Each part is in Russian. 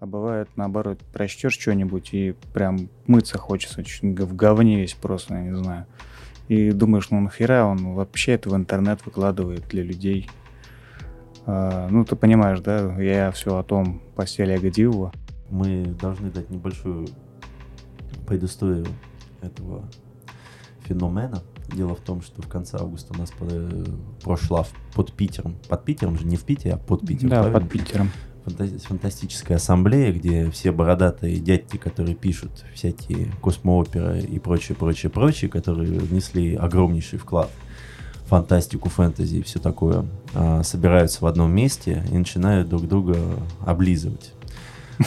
А бывает, наоборот, прочтешь что-нибудь и прям мыться хочется, в говне весь просто, я не знаю. И думаешь, ну нахера он вообще это в интернет выкладывает для людей. А, ну, ты понимаешь, да, я все о том посте Олега Дивова. Мы должны дать небольшую предысторию этого феномена. Дело в том, что в конце августа у нас прошла под Питером, под Питером же, не в Питере, а под Питером. Да, правильно? под Питером фантастическая ассамблея, где все бородатые дядьки, которые пишут всякие космооперы и прочее, прочее, прочее, которые внесли огромнейший вклад в фантастику, фэнтези и все такое, а, собираются в одном месте и начинают друг друга облизывать.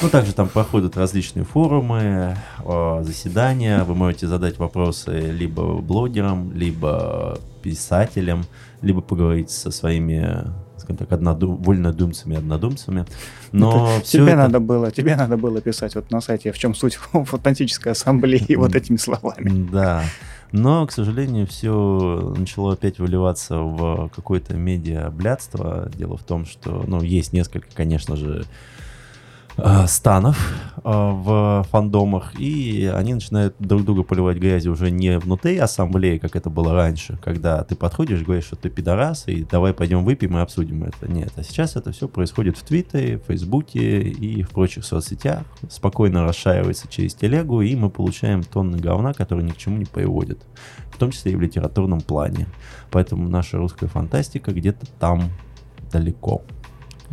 Ну, также там проходят различные форумы, а, заседания. Вы можете задать вопросы либо блогерам, либо писателям, либо поговорить со своими скажем так, однодум, вольнодумцами, однодумцами. Но это, тебе это... надо было, тебе надо было писать вот на сайте, в чем суть фантастической ассамблеи вот этими словами. Да. Но, к сожалению, все начало опять выливаться в какое-то медиа-блядство. Дело в том, что, ну, есть несколько, конечно же, станов э, в фандомах, и они начинают друг друга поливать грязью уже не внутри ассамблеи, как это было раньше, когда ты подходишь, говоришь, что ты пидорас, и давай пойдем выпьем и обсудим это. Нет, а сейчас это все происходит в Твиттере, Фейсбуке и в прочих соцсетях, спокойно расшаривается через телегу, и мы получаем тонны говна, которые ни к чему не приводят, в том числе и в литературном плане. Поэтому наша русская фантастика где-то там далеко.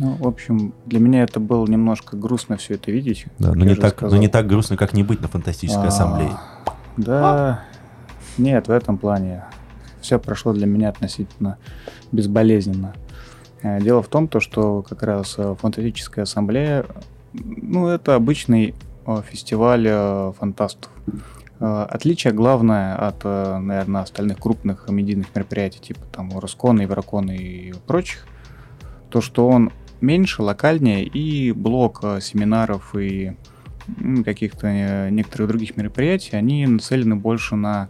Ну, в общем, для меня это было немножко грустно все это видеть. Да, но не, так, но не так грустно, как не быть на фантастической а, ассамблее. Да, нет, в этом плане все прошло для меня относительно безболезненно. Э, дело в том, то, что как раз э, фантастическая ассамблея, ну, это обычный э, фестиваль фантастов. Отличие главное от, наверное, остальных крупных медийных мероприятий, типа там Роскона, Еврокона и прочих, то, что он меньше, локальнее, и блок э, семинаров и каких-то э, некоторых других мероприятий, они нацелены больше на,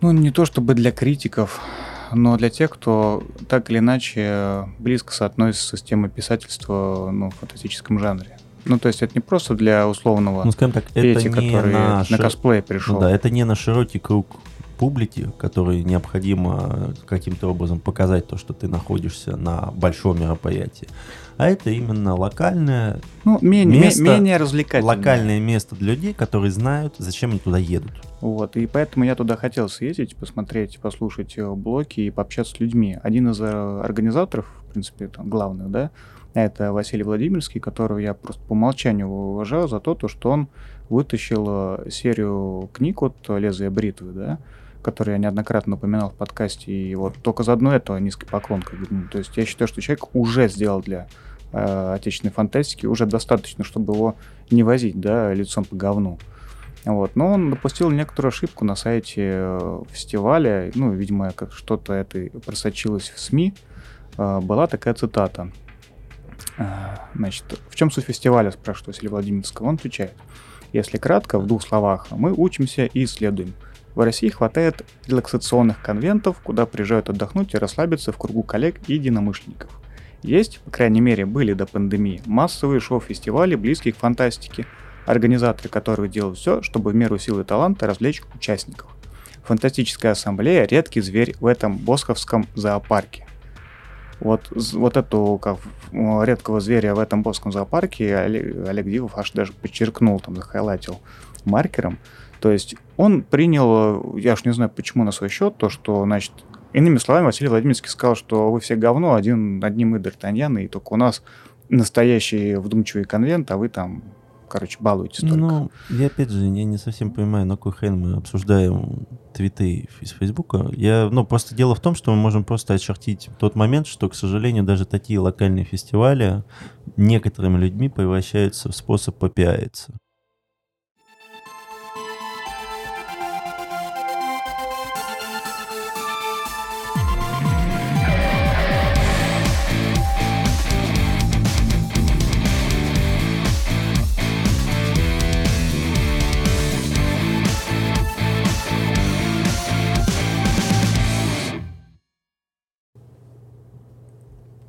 ну, не то чтобы для критиков, но для тех, кто так или иначе близко соотносится с темой писательства ну, в фантастическом жанре. Ну, то есть это не просто для условного ну, скажем так, Пети, это не который на, на косплей пришел. Ну, да, это не на широкий круг публике, которой необходимо каким-то образом показать то, что ты находишься на большом мероприятии. А это именно локальное ну, менее, место, менее развлекательное. Локальное место для людей, которые знают, зачем они туда едут. Вот, и поэтому я туда хотел съездить, посмотреть, послушать э, блоки и пообщаться с людьми. Один из э, организаторов, в принципе, там, главных, да, это Василий Владимирский, которого я просто по умолчанию уважаю за то, то что он вытащил э, серию книг от «Лезвия бритвы», да, который я неоднократно упоминал в подкасте, и вот только за одно это низкий поклон. Как бы, ну, то есть я считаю, что человек уже сделал для э, отечественной фантастики уже достаточно, чтобы его не возить, да, лицом по говну. Вот. Но он допустил некоторую ошибку на сайте э, фестиваля, ну, видимо, как что-то это просочилось в СМИ. Э, была такая цитата. Э, значит, в чем суть фестиваля, спрашивает Василий Владимирского. Он отвечает. Если кратко, в двух словах, мы учимся и исследуем. В России хватает релаксационных конвентов, куда приезжают отдохнуть и расслабиться в кругу коллег и единомышленников. Есть, по крайней мере, были до пандемии, массовые шоу-фестивали, близкие к фантастике, организаторы которые делают все, чтобы в меру силы и таланта развлечь участников. Фантастическая ассамблея – редкий зверь в этом босковском зоопарке. Вот, вот эту как, редкого зверя в этом босковском зоопарке Олег, Олег Дивов аж даже подчеркнул, там, захайлайтил маркером – то есть он принял, я уж не знаю почему на свой счет, то, что, значит, иными словами, Василий Владимировский сказал, что вы все говно, один, одни мы Д'Артаньяны, и только у нас настоящий вдумчивый конвент, а вы там, короче, балуетесь только. Ну, я опять же, я не совсем понимаю, на какой хрен мы обсуждаем твиты из Фейсбука. Я, ну, просто дело в том, что мы можем просто очертить тот момент, что, к сожалению, даже такие локальные фестивали некоторыми людьми превращаются в способ попиариться.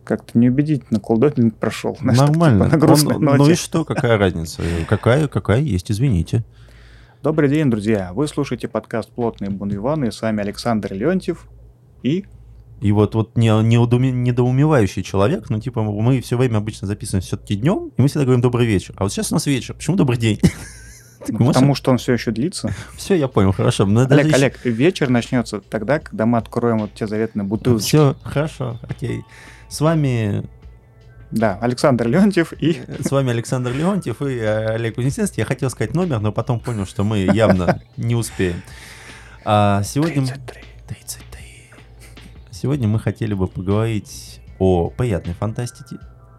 Как-то неубедительно колдотинг прошел. знаешь, Нормально. Типа, на Он, ноте. Ну и что, какая разница? Какая, какая есть, извините. Добрый день, друзья. Вы слушаете подкаст «Плотные бунвиваны». С вами Александр Леонтьев и... И вот, вот не, не недоумевающий человек, ну, типа, мы все время обычно записываем все-таки днем, и мы всегда говорим «добрый вечер». А вот сейчас у нас вечер. Почему добрый день? Ну, потому что он все еще длится. Все, я понял, хорошо. Олег, Олег, вечер начнется тогда, когда мы откроем вот те заветные бутылочки. Все, хорошо, окей. С вами да, Александр Леонтьев и... С вами Александр Леонтьев и э, Олег Кузнецинский. Я хотел сказать номер, но потом понял, что мы явно не успеем. А сегодня... 33. 33. Сегодня мы хотели бы поговорить о приятной фантастике.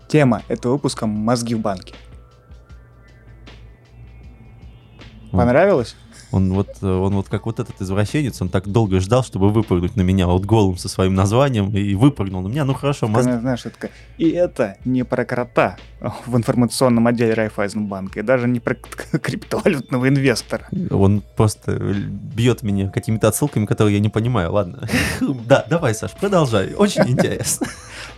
Тема этого выпуска «Мозги в банке». Понравилось? Он вот, э, он вот как вот этот извращенец, он так долго ждал, чтобы выпрыгнуть на меня вот голым со своим названием, и выпрыгнул на меня. Ну хорошо, мозг... Знаешь, это И это не про крота в информационном отделе Райфайзенбанка, и даже не про криптовалютного инвестора. Он просто бьет меня какими-то отсылками, которые я не понимаю. Ладно. Да, давай, Саш, продолжай. Очень интересно.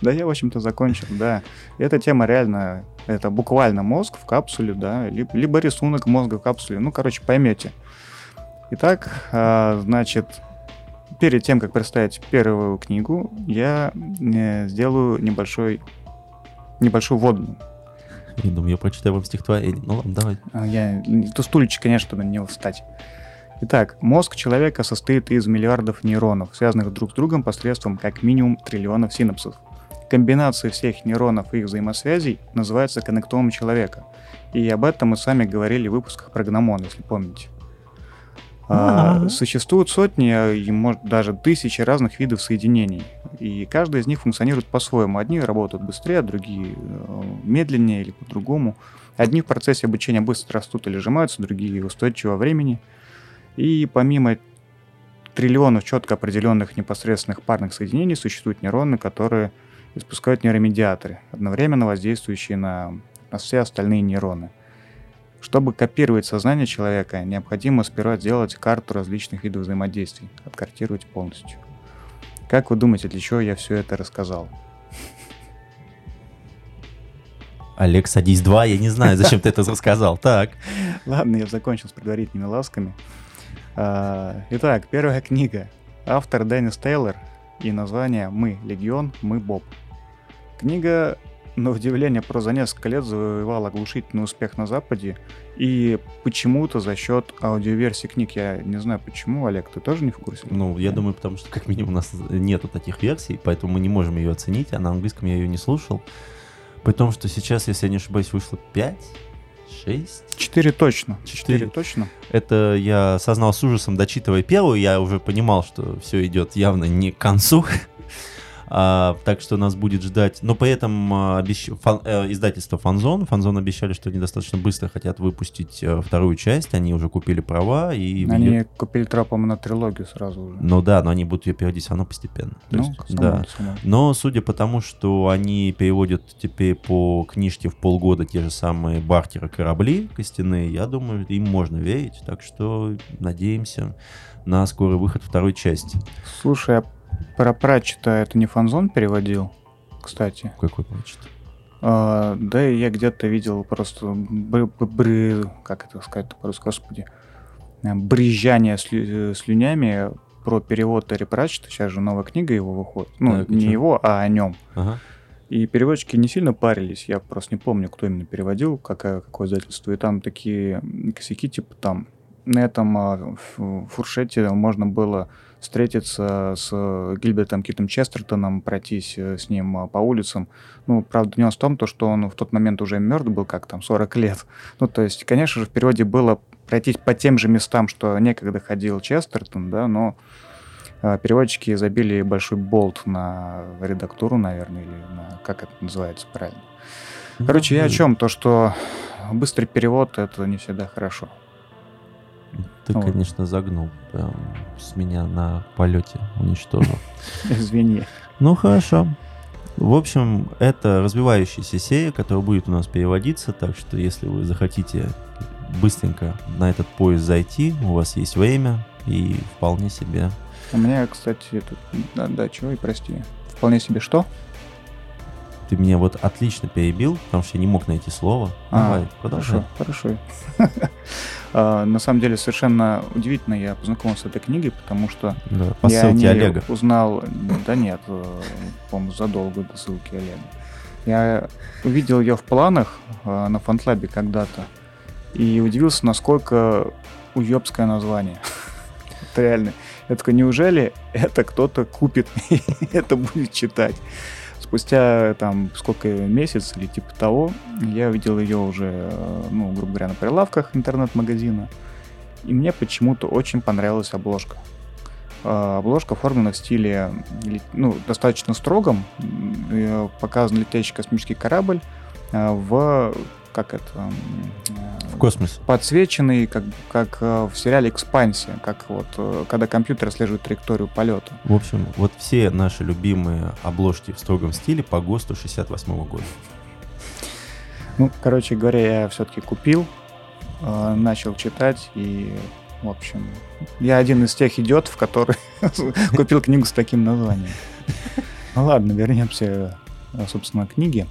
Да, я, в общем-то, закончил, да. Эта тема реально, это буквально мозг в капсуле, да, либо рисунок мозга в капсуле. Ну, короче, поймете. Итак, а, значит, перед тем, как представить первую книгу, я э, сделаю небольшой, небольшую вводную. Я думаю, я прочитаю вам стихотворение. Ну ладно, давай. А, я, то стульчик, конечно, чтобы на него встать. Итак, мозг человека состоит из миллиардов нейронов, связанных друг с другом посредством как минимум триллионов синапсов. Комбинация всех нейронов и их взаимосвязей называется коннектомом человека. И об этом мы с вами говорили в выпусках про гномон, если помните. А, существуют сотни, а, и может даже тысячи разных видов соединений. И каждый из них функционирует по-своему. Одни работают быстрее, другие э, медленнее или по-другому. Одни в процессе обучения быстро растут или сжимаются, другие устойчивого времени. И помимо триллионов четко определенных непосредственных парных соединений существуют нейроны, которые испускают нейромедиаторы, одновременно воздействующие на, на все остальные нейроны – чтобы копировать сознание человека, необходимо сперва сделать карту различных видов взаимодействий, откартировать полностью. Как вы думаете, для чего я все это рассказал? Олег, садись два, я не знаю, зачем ты это рассказал. Так. Ладно, я закончил с предварительными ласками. А, итак, первая книга. Автор Деннис Тейлор и название «Мы Легион, мы Боб». Книга на удивление, про за несколько лет завоевал оглушительный успех на Западе, и почему-то за счет аудиоверсии книг, я не знаю почему, Олег, ты тоже не в курсе? Ну, я думаю, потому что как минимум у нас нету таких версий, поэтому мы не можем ее оценить, а на английском я ее не слушал. При том, что сейчас, если я не ошибаюсь, вышло 5 6? 4 точно. 4, 4 точно. Это я осознал с ужасом, дочитывая первую, я уже понимал, что все идет явно не к концу. А, так что нас будет ждать. Но при этом а, обещ... фан... э, издательство Фанзон. Фанзон обещали, что они достаточно быстро хотят выпустить э, вторую часть. Они уже купили права. И они ее... купили по-моему, на трилогию сразу уже. Ну да, но они будут ее переводить все равно постепенно. То ну, есть, да. Но судя по тому, что они переводят теперь по книжке в полгода те же самые бартеры корабли костяные, я думаю, им можно верить. Так что надеемся на скорый выход второй части. Слушай, а про Пратчета это не Фанзон переводил, кстати. Какой Пратчет? А, да, я где-то видел просто бр, бр, как это сказать по-русски, господи, брызжание слю, слюнями про перевод Терри Пратчета. Сейчас же новая книга его выходит. Ну, так, не его, а о нем. Ага. И переводчики не сильно парились. Я просто не помню, кто именно переводил, какое, какое издательство. И там такие косяки, типа там на этом а, фуршете можно было встретиться с Гильбертом Китом Честертоном, пройтись э, с ним а, по улицам. Ну, правда, нюанс в том, то, что он в тот момент уже мертв был, как там, 40 лет. Ну, то есть, конечно же, в переводе было пройтись по тем же местам, что некогда ходил Честертон, да, но э, переводчики забили большой болт на редактуру, наверное, или на, как это называется правильно. Короче, я о чем? То, что быстрый перевод — это не всегда хорошо. Ты, вот. конечно, загнул. Прям с меня на полете уничтожил. Извини. Ну, хорошо. В общем, это развивающаяся серия, которая будет у нас переводиться, так что если вы захотите быстренько на этот поезд зайти, у вас есть время и вполне себе. У меня, кстати, тут, да, да, чего и прости. Вполне себе что? Ты меня вот отлично перебил, потому что я не мог найти слово. А, Давай, продолжай. Хорошо, хорошо. А, На самом деле совершенно удивительно я познакомился с этой книгой, потому что Да, я о ней Олега. узнал, да нет, э, по-моему, задолго до ссылки Олега. Я увидел ее в планах э, на фантлабе когда-то и удивился, насколько уебское название. Это реально. Я такой, неужели это кто-то купит и это будет читать? Спустя там сколько месяц или типа того, я увидел ее уже, ну, грубо говоря, на прилавках интернет-магазина. И мне почему-то очень понравилась обложка. А, Обложка оформлена в стиле, ну, достаточно строгом. Показан летящий космический корабль а, в, как это, В космосе. подсвеченный, как, как э, в сериале «Экспансия», как вот, э, когда компьютер отслеживает траекторию полета. В общем, вот все наши любимые обложки в строгом стиле по ГОСТу 68 года. Ну, короче говоря, я все-таки купил, э, начал читать и, в общем, я один из тех идиотов, который купил книгу с таким названием. Ну ладно, вернемся, собственно, к книге.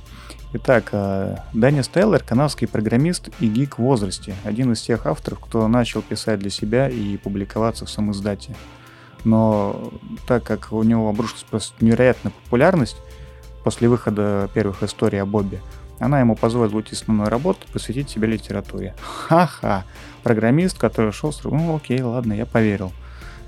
Итак, э, Данис Тейлор, канадский программист и гик в возрасте. Один из тех авторов, кто начал писать для себя и публиковаться в самоиздате. Но так как у него обрушилась просто невероятная популярность после выхода первых историй о Бобби, она ему позволила уйти с основной работы и посвятить себя литературе. Ха-ха. Программист, который шел сразу, ну окей, ладно, я поверил.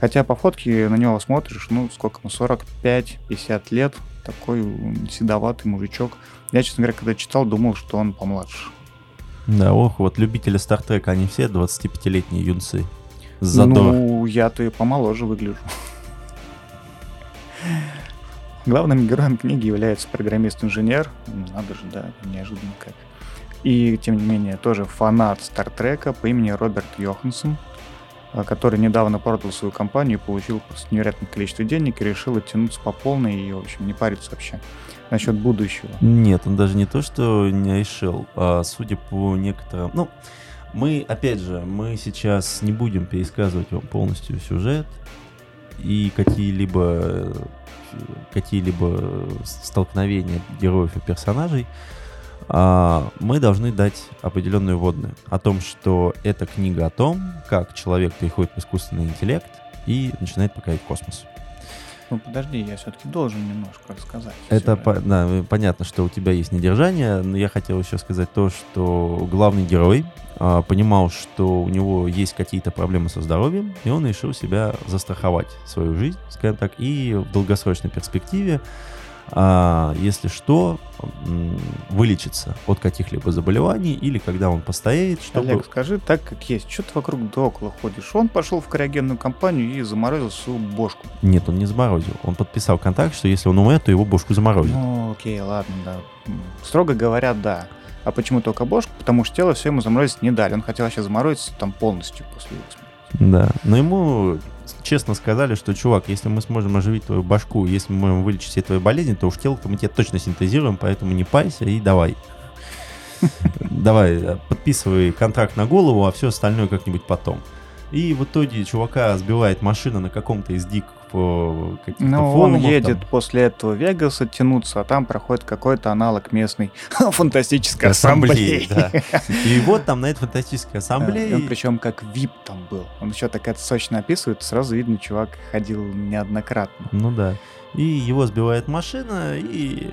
Хотя по фотке на него смотришь, ну сколько ему, 45-50 лет, такой седоватый мужичок. Я, честно говоря, когда читал, думал, что он помладше. Да, ох, вот любители Стартрека, они все 25-летние юнцы. Задор. Ну, я-то и помоложе выгляжу. Главным героем книги является программист-инженер. Надо же, да, неожиданно как. И, тем не менее, тоже фанат Стартрека по имени Роберт Йоханссон, а, который недавно продал свою компанию получил просто невероятное количество денег и решил оттянуться по полной и, в общем, не париться вообще насчет будущего. Нет, он даже не то, что не решил, а судя по некоторым... Ну, мы, опять же, мы сейчас не будем пересказывать вам полностью сюжет и какие-либо какие-либо столкновения героев и персонажей. А, мы должны дать определенную вводную о том, что эта книга о том, как человек переходит в искусственный интеллект и начинает покорять космос. Ну, подожди, я все-таки должен немножко рассказать. Это по- да, э, понятно, что у тебя есть недержание, но я хотел еще сказать то, что главный герой а, понимал, что у него есть какие-то проблемы со здоровьем, и он решил себя застраховать свою жизнь, скажем так, и в долгосрочной перспективе, а, если что, м, вылечиться от каких-либо заболеваний, или когда он постареет, чтобы... Олег, скажи так, как есть. Что ты вокруг да около ходишь? Он пошел в криогенную компанию и заморозил свою бошку. Нет, он не заморозил. Он подписал контракт, что если он умрет, то его бошку заморозят. Ну, окей, ладно, да. Строго говоря, да. А почему только бошку? Потому что тело все ему заморозить не дали. Он хотел сейчас заморозиться там полностью после его смерти. Да, но ему честно сказали, что, чувак, если мы сможем оживить твою башку, если мы можем вылечить все твои болезни, то уж тело-то мы тебе точно синтезируем, поэтому не пайся и давай. Давай, э, подписывай контракт на голову, а все остальное как-нибудь потом. И в итоге чувака сбивает машина на каком-то из диких э, каких-то Ну, он едет там. после этого в Вегас оттянуться, а там проходит какой-то аналог местной фантастической ассамблеи. да. И вот там на этой фантастической Да, ассамблее... Он причем как VIP там был. Он еще так это сочно описывает, сразу видно, чувак ходил неоднократно. Ну да. И его сбивает машина, и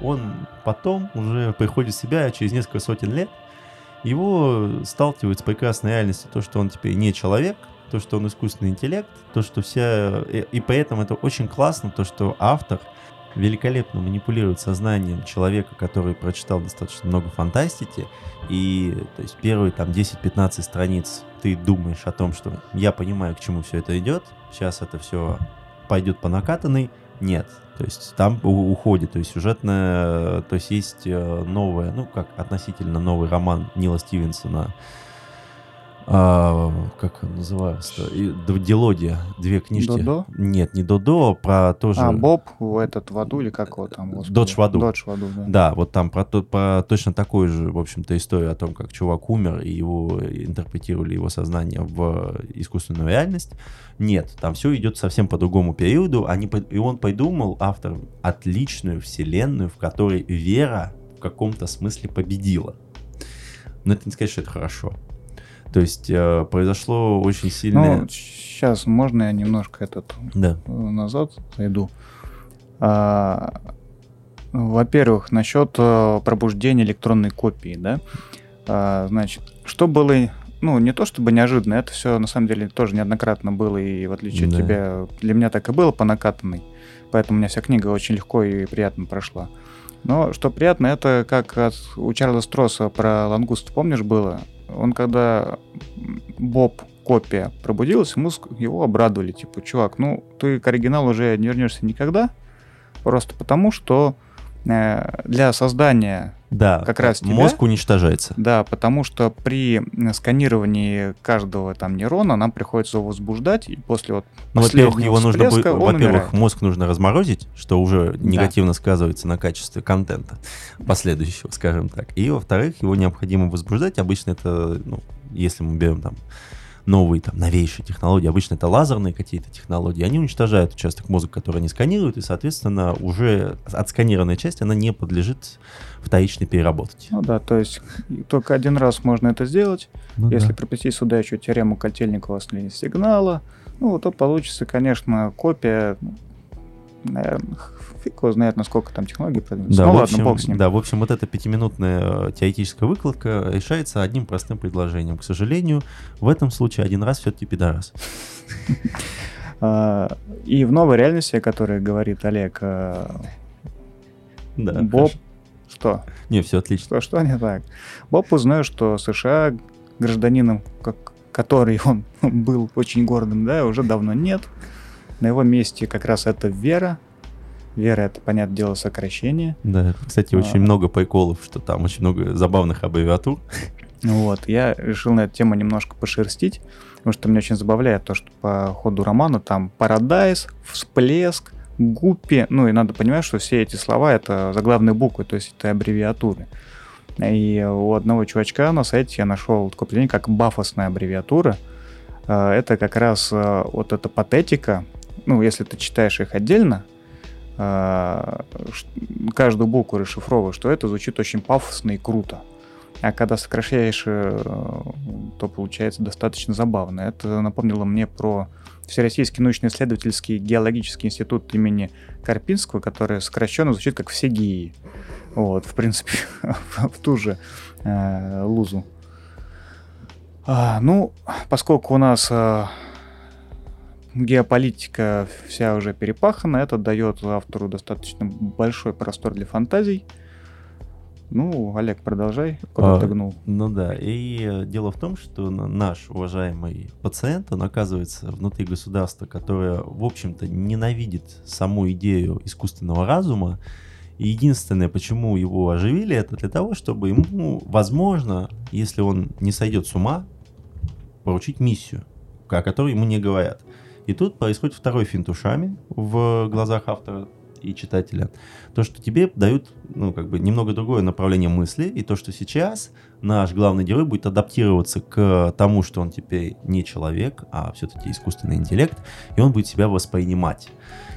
он потом уже приходит в себя через несколько сотен лет. Его сталкивает с прекрасной реальностью, то, что он теперь не человек, то, что он искусственный интеллект, то, что вся... И, и поэтому это очень классно, то, что автор великолепно манипулирует сознанием человека, который прочитал достаточно много фантастики, и то есть первые там 10-15 страниц ты думаешь о том, что я понимаю, к чему все это идет, сейчас это все пойдет по накатанной, нет. То есть там уходит, то есть сюжетная, то есть есть э, новая, ну как относительно новый роман Нила Стивенсона а, как называется Дилодия, две книжки. Додо? Нет, не Додо, про тоже... А, Боб, этот в аду или как его там? господи? Додж в аду. Додж в аду, да. Да, вот там про, про точно такую же, в общем-то, историю о том, как чувак умер, и его интерпретировали его сознание в искусственную реальность. Нет, там все идет совсем по другому периоду. Они, и он придумал, автор, отличную вселенную, в которой вера в каком-то смысле победила. Но это не сказать, что это хорошо. То есть э, произошло очень сильное... Ну, сейчас можно я немножко этот Да. э, назад зайду. А, во-первых, насчет э, пробуждения электронной копии, да. А, значит, что было, ну, не то чтобы неожиданно, это все на самом деле тоже неоднократно было, и в отличие Да. от тебя, для меня так и было по накатанной. Поэтому у меня вся книга очень легко и приятно прошла. Но что приятно, это как от- у Чарльза Стросса про лангуст, помнишь, было? Он когда Боб копия пробудилась, ему его обрадовали, типа, чувак, ну ты к оригиналу уже не вернешься никогда, просто потому что э, для создания, Да, Как раз тебя- мозг уничтожается. да, потому что при сканировании каждого там нейрона нам приходится его возбуждать, и после вот Ну, во-первых, его нужно, будет- во-первых, мозг нужно разморозить, что уже негативно сказывается на качестве контента последующего, скажем так. И, во-вторых, его необходимо возбуждать. Обычно это, ну, если мы берем там новые, там, новейшие технологии, обычно это лазерные какие-то технологии, они уничтожают участок мозга, который они сканируют, и, соответственно, уже отсканированная часть, она не подлежит вторичной переработке. Ну да, то есть только один раз можно это сделать. Ну Если да. пропустить сюда еще теорему Котельникова линии сигнала, ну, то получится, конечно, копия, наверное, фиг его знает, насколько там технологии продвинутся. Да, ну ладно, общем, бог с ним. да, в общем, вот эта пятиминутная э, теоретическая выкладка решается одним простым предложением. К сожалению, в этом случае один раз все-таки пидорас. А, и в новой реальности, о которой говорит Олег, Да, Боб... хорошо. Что? Не, все отлично. Что, что не так? Боб узнает, что США гражданином, как, который он был очень гордым, да, уже давно нет. На его месте как раз это Вера. Вера это, понятное дело, сокращение. Да, кстати, А. очень много приколов, что там очень много забавных аббревиатур. Вот, я решил на эту тему немножко пошерстить, потому что меня очень забавляет то, что по ходу романа там парадайз, всплеск, гуппи, ну и надо понимать, что все эти слова это заглавные буквы, то есть это аббревиатуры. И у одного чувачка на сайте я нашел такое определение, как бафосная аббревиатура. Э, Это как раз э, вот эта патетика, ну, если ты читаешь их отдельно, каждую букву расшифровываешь, что это звучит очень пафосно и круто. А когда сокращаешь, э, то получается достаточно забавно. Это напомнило мне про Всероссийский научно-исследовательский геологический институт имени Карпинского, который сокращенно звучит как ВСЕГИИ. Вот, в принципе, в ту же э, лузу. А, ну, поскольку у нас э, геополитика вся уже перепахана, это дает автору достаточно большой простор для фантазий. Ну, Олег, продолжай, куда А, ты гнул. Ну да, и э, дело в том, что на- наш уважаемый пациент, он оказывается внутри государства, которое, в общем-то, ненавидит саму идею искусственного разума. И единственное, почему его оживили, это для того, чтобы ему, возможно, если он не сойдет с ума, поручить миссию, о которой ему не говорят. И тут происходит второй финт ушами в глазах автора и читателя. То, что тебе дают, ну, как бы, немного другое направление мысли, и то, что сейчас наш главный герой будет адаптироваться к тому, что он теперь не человек, а все-таки искусственный интеллект, и он будет себя воспринимать.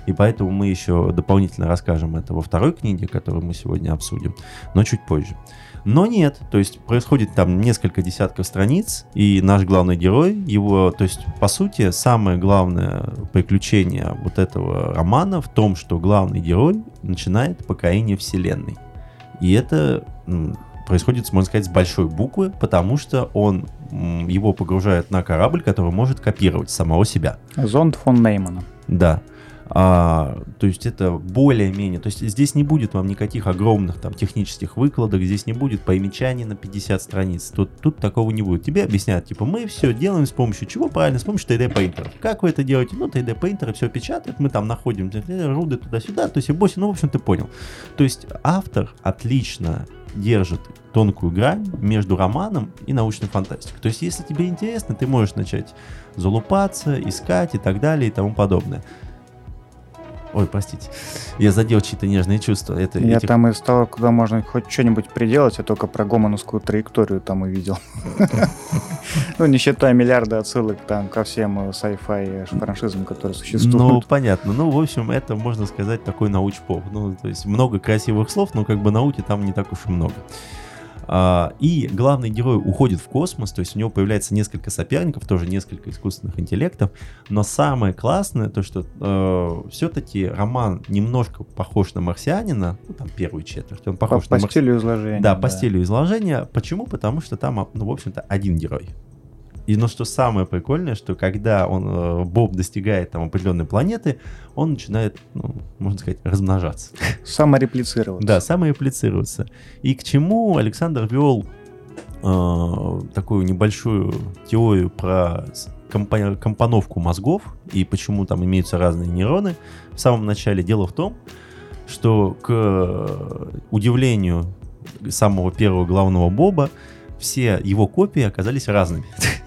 И поэтому мы еще дополнительно расскажем это во второй книге, которую мы сегодня обсудим, но чуть позже. Но нет, то есть происходит там несколько десятков страниц, и наш главный герой, его, то есть по сути самое главное приключение вот этого романа в том, что главный герой начинает покорение вселенной. И это происходит, можно сказать, с большой буквы, потому что он его погружает на корабль, который может копировать самого себя. Зонд фон Неймана. Да. А, то есть это более-менее, то есть здесь не будет вам никаких огромных там технических выкладок, здесь не будет поимечаний на 50 страниц, тут, тут такого не будет. Тебе объясняют, типа, мы все делаем с помощью чего правильно, с помощью 3D Painter. Как вы это делаете? Ну, 3D Painter все печатает, мы там находим руды туда-сюда, то есть, и ну, в общем, ты понял. То есть автор отлично держит тонкую грань между романом и научной фантастикой. То есть, если тебе интересно, ты можешь начать залупаться, искать и так далее и тому подобное. Ой, простите. Я задел чьи-то нежные чувства. Это, я этих... там из того, куда можно хоть что-нибудь приделать, я только про гомоновскую траекторию там увидел. Ну, не считая миллиарда отсылок там ко всем sci-fi франшизам, которые существуют. Ну, понятно. Ну, в общем, это, можно сказать, такой науч-поп. Ну, то есть много красивых слов, но как бы науки там не так уж и много. А, и главный герой уходит в космос, то есть у него появляется несколько соперников, тоже несколько искусственных интеллектов. Но самое классное, то что э, все-таки роман немножко похож на марсианина, ну там первую четверть, он похож по, на по стилю изложения. Да, да, по стилю изложения. Почему? Потому что там, ну, в общем-то, один герой. И но что самое прикольное, что когда он, э, Боб достигает там определенной планеты, он начинает, ну, можно сказать, размножаться. Самореплицироваться. Да, самореплицироваться. И к чему Александр вел э, такую небольшую теорию про компоновку мозгов и почему там имеются разные нейроны. В самом начале дело в том, что к удивлению самого первого главного Боба все его копии оказались разными.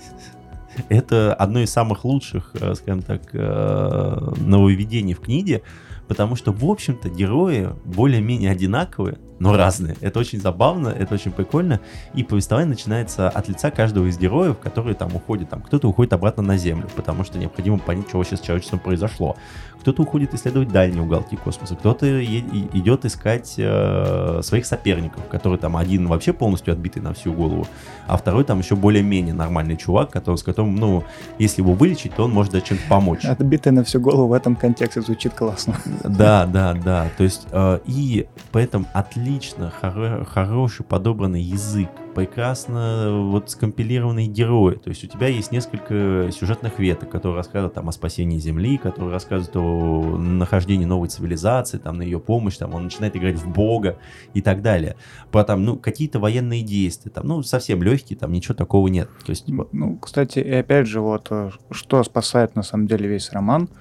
Это одно из самых лучших, э, скажем так, э, нововведений в книге, потому что, в общем-то, герои более-менее одинаковые, но разные. Это очень забавно, это очень прикольно. И повествование начинается от лица каждого из героев, которые там уходят. Там кто-то уходит обратно на Землю, потому что необходимо понять, что вообще с человечеством произошло. Кто-то уходит исследовать дальние уголки космоса, кто-то идет искать э, своих соперников, которые там один вообще полностью отбитый на всю голову, а второй там еще более-менее нормальный чувак, который, с которым, ну, если его вылечить, то он может даже чем-то помочь. Отбитый на всю голову в этом контексте звучит классно. Да, да, да. То есть, э, и поэтому отлично отлично, хоро- хороший подобранный язык, прекрасно вот скомпилированные герои. То есть у тебя есть несколько сюжетных веток, которые рассказывают там о спасении Земли, которые рассказывают о нахождении новой цивилизации, там на ее помощь, там он начинает играть в Бога и так далее. Про там, ну, какие-то военные действия, там, ну, совсем легкие, там ничего такого нет. То есть. Ну, кстати, и опять же, вот, э, что спасает на самом деле весь роман –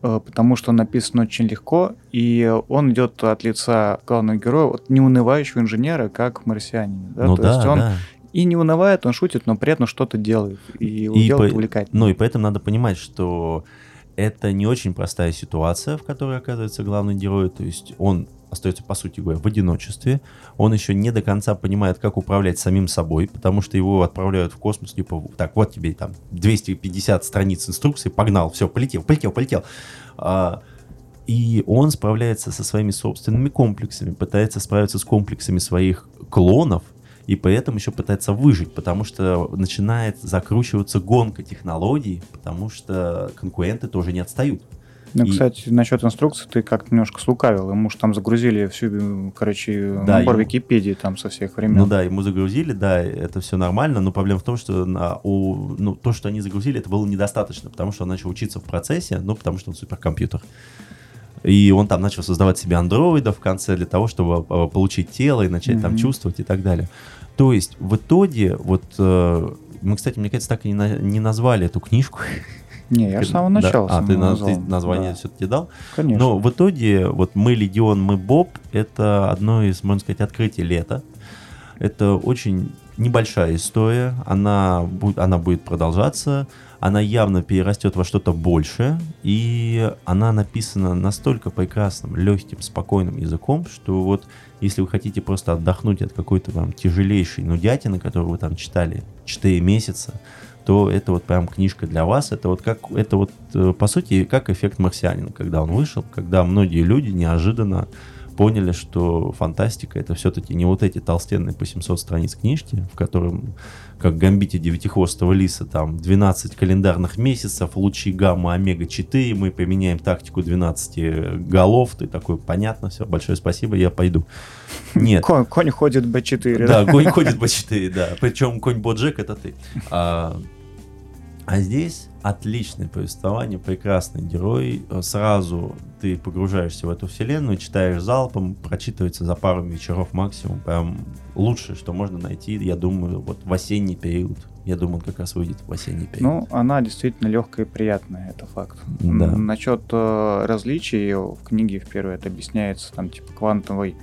потому что он написан очень легко, и он идет от лица главного героя, вот неунывающего инженера, как марсианин. Да? Ну То да, есть он да. и не унывает, он шутит, но при этом что-то делает, и, и делает по... увлекательно. Ну и поэтому надо понимать, что это не очень простая ситуация, в которой оказывается главный герой. То есть он остается, по сути говоря, в одиночестве. Он еще не до конца понимает, как управлять самим собой, потому что его отправляют в космос, типа, так, вот тебе там 250 страниц инструкции, погнал, все, полетел, полетел, полетел. А, и он справляется со своими собственными комплексами, пытается справиться с комплексами своих клонов, и поэтому еще пытается выжить, потому что начинает закручиваться гонка технологий, потому что конкуренты тоже не отстают. Ну, и... кстати, насчет инструкции ты как-то немножко слукавил. Ему же там загрузили всю, короче, да, набор ему... Википедии там со всех времен. Ну да, ему загрузили, да, это все нормально, но проблема в том, что на, у, ну, то, что они загрузили, это было недостаточно, потому что он начал учиться в процессе, ну, потому что он суперкомпьютер. И он там начал создавать себе андроида в конце для того, чтобы а, получить тело и начать mm-hmm. там чувствовать и так далее. То есть в итоге, вот э, мы, кстати, мне кажется, так и не, на, не назвали эту книжку. Не, я с самого начала. Да. А, ты, назвал. ты название да. все-таки дал? Конечно. Но в итоге, вот мы Легион, мы Боб, это одно из, можно сказать, открытий лета. Это очень небольшая история, она, она будет продолжаться, она явно перерастет во что-то большее, и она написана настолько прекрасным, легким, спокойным языком, что вот если вы хотите просто отдохнуть от какой-то вам тяжелейшей нудятины, которую вы там читали 4 месяца, то это вот прям книжка для вас. Это вот как, это вот э, по сути как эффект марсианина, когда он вышел, когда многие люди неожиданно поняли, что фантастика это все-таки не вот эти толстенные по 700 страниц книжки, в котором, как гамбите девятихвостого лиса, там 12 календарных месяцев, лучи гамма омега-4, мы применяем тактику 12 голов, ты такой, понятно, все, большое спасибо, я пойду. Нет. Конь, конь ходит B4. Да, да? конь ходит B4, да. Причем конь Боджек это ты. А, А здесь отличное повествование, прекрасный герой. Сразу ты погружаешься в эту вселенную, читаешь залпом, прочитывается за пару вечеров максимум. Прям лучшее, что можно найти, я думаю, вот в осенний период. Я думаю, он как раз выйдет в осенний период. Ну, она действительно легкая и приятная, это факт. Да. Насчет э, различий в книге в первой это объясняется, там, типа, квантовой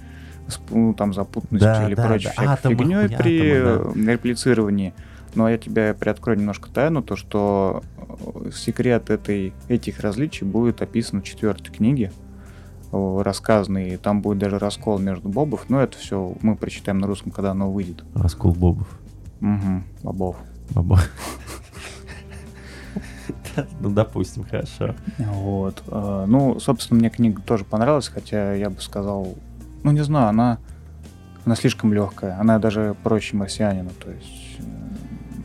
ну, там, запутанностью Да, или да, прочей да. всякой Атомы, фигней при атомы, э, реплицировании. Но я тебе приоткрою немножко тайну, то что э, секрет этой, этих различий будет описан в четвертой книге, э, рассказанный, и там будет даже раскол между бобов, но это все мы прочитаем на русском, когда оно выйдет. Раскол Бобов. Угу, бобов. Бобо. Ну, допустим, хорошо. Вот. э, Ну, собственно, мне книга тоже понравилась, хотя я бы сказал, ну, не знаю, она, она слишком легкая, она даже проще марсианина, то есть,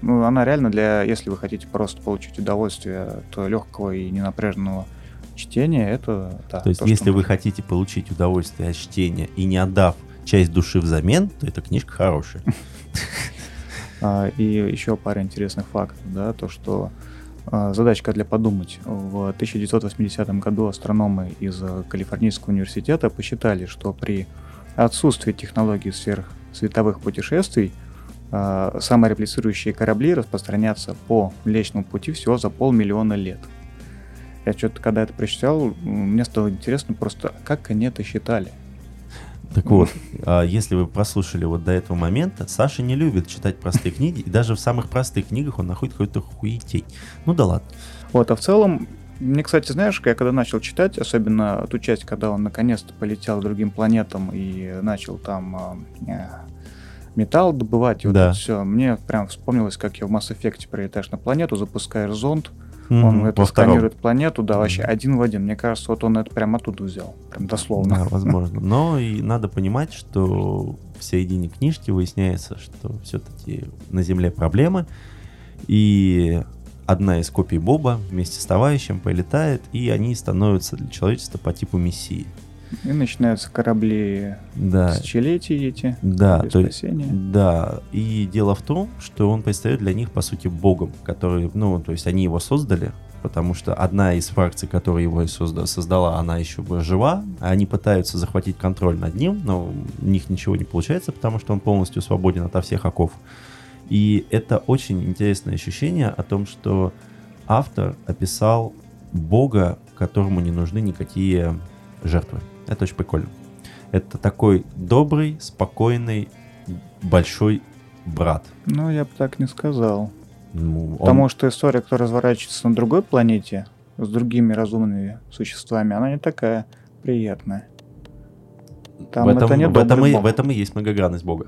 ну, она реально для, если вы хотите просто получить удовольствие от легкого и ненапряженного чтения, это, да. То есть, что если вы нужно. хотите получить удовольствие от чтения и не отдав часть души взамен, то эта книжка хорошая. А, И еще пара интересных фактов, да, то, что а, задачка для подумать. В 1980 году астрономы из Калифорнийского университета посчитали, что при отсутствии технологий сверхсветовых путешествий а, самореплицирующие корабли распространятся по Млечному пути всего за полмиллиона лет. Я что-то, когда это прочитал, мне стало интересно просто, как они это считали. Так вот, а, если вы прослушали вот до этого момента, Саша не любит читать простые книги, и даже в самых простых книгах он находит какой-то хуетей. Ну да ладно. Вот, а в целом, мне, кстати, знаешь, я когда начал читать, особенно ту часть, когда он наконец-то полетел к другим планетам и начал там а, э, металл добывать, и вот Да. это все, мне прям вспомнилось, как я в Mass Effect прилетаешь на планету, запускаешь зонд, Мгм, он это во втором. сканирует планету, да, вообще Мгм. один в один. Мне кажется, вот он это прям оттуда взял, прям дословно. Да, возможно. Но и надо понимать, что в середине книжки выясняется, что все-таки на Земле проблемы, и одна из копий Боба вместе с товарищем полетает, и они становятся для человечества по типу мессии. И начинаются корабли Да, тысячелетий эти, да, то есть. Да, и дело в том, что он предстает для них, по сути, богом, который, ну, то есть они его создали, потому что одна из фракций, которая его созда- создала, она еще бы жива, а они пытаются захватить контроль над ним, но у них ничего не получается, потому что он полностью свободен ото всех оков. И это очень интересное ощущение о том, что автор описал бога, которому не нужны никакие жертвы. Это очень прикольно. Это такой добрый, спокойный, большой брат. Ну, я бы так не сказал. Ну, он- Потому что история, которая разворачивается на другой планете с другими разумными существами, она не такая приятная. Там в, этом, это не в, этом и, бог. в этом и есть многогранность бога.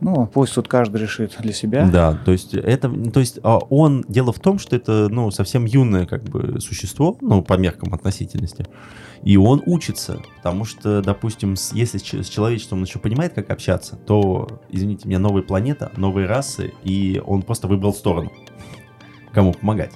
Ну, пусть тут каждый решит для себя. Да, то есть это, то есть а, он, дело в том, что это, ну, совсем юное как бы существо, ну, по меркам относительности, и он учится, потому что, допустим, если с человечеством он еще понимает, как общаться, то, извините меня, новая планета, новые расы, и он просто выбрал сторону, кому помогать.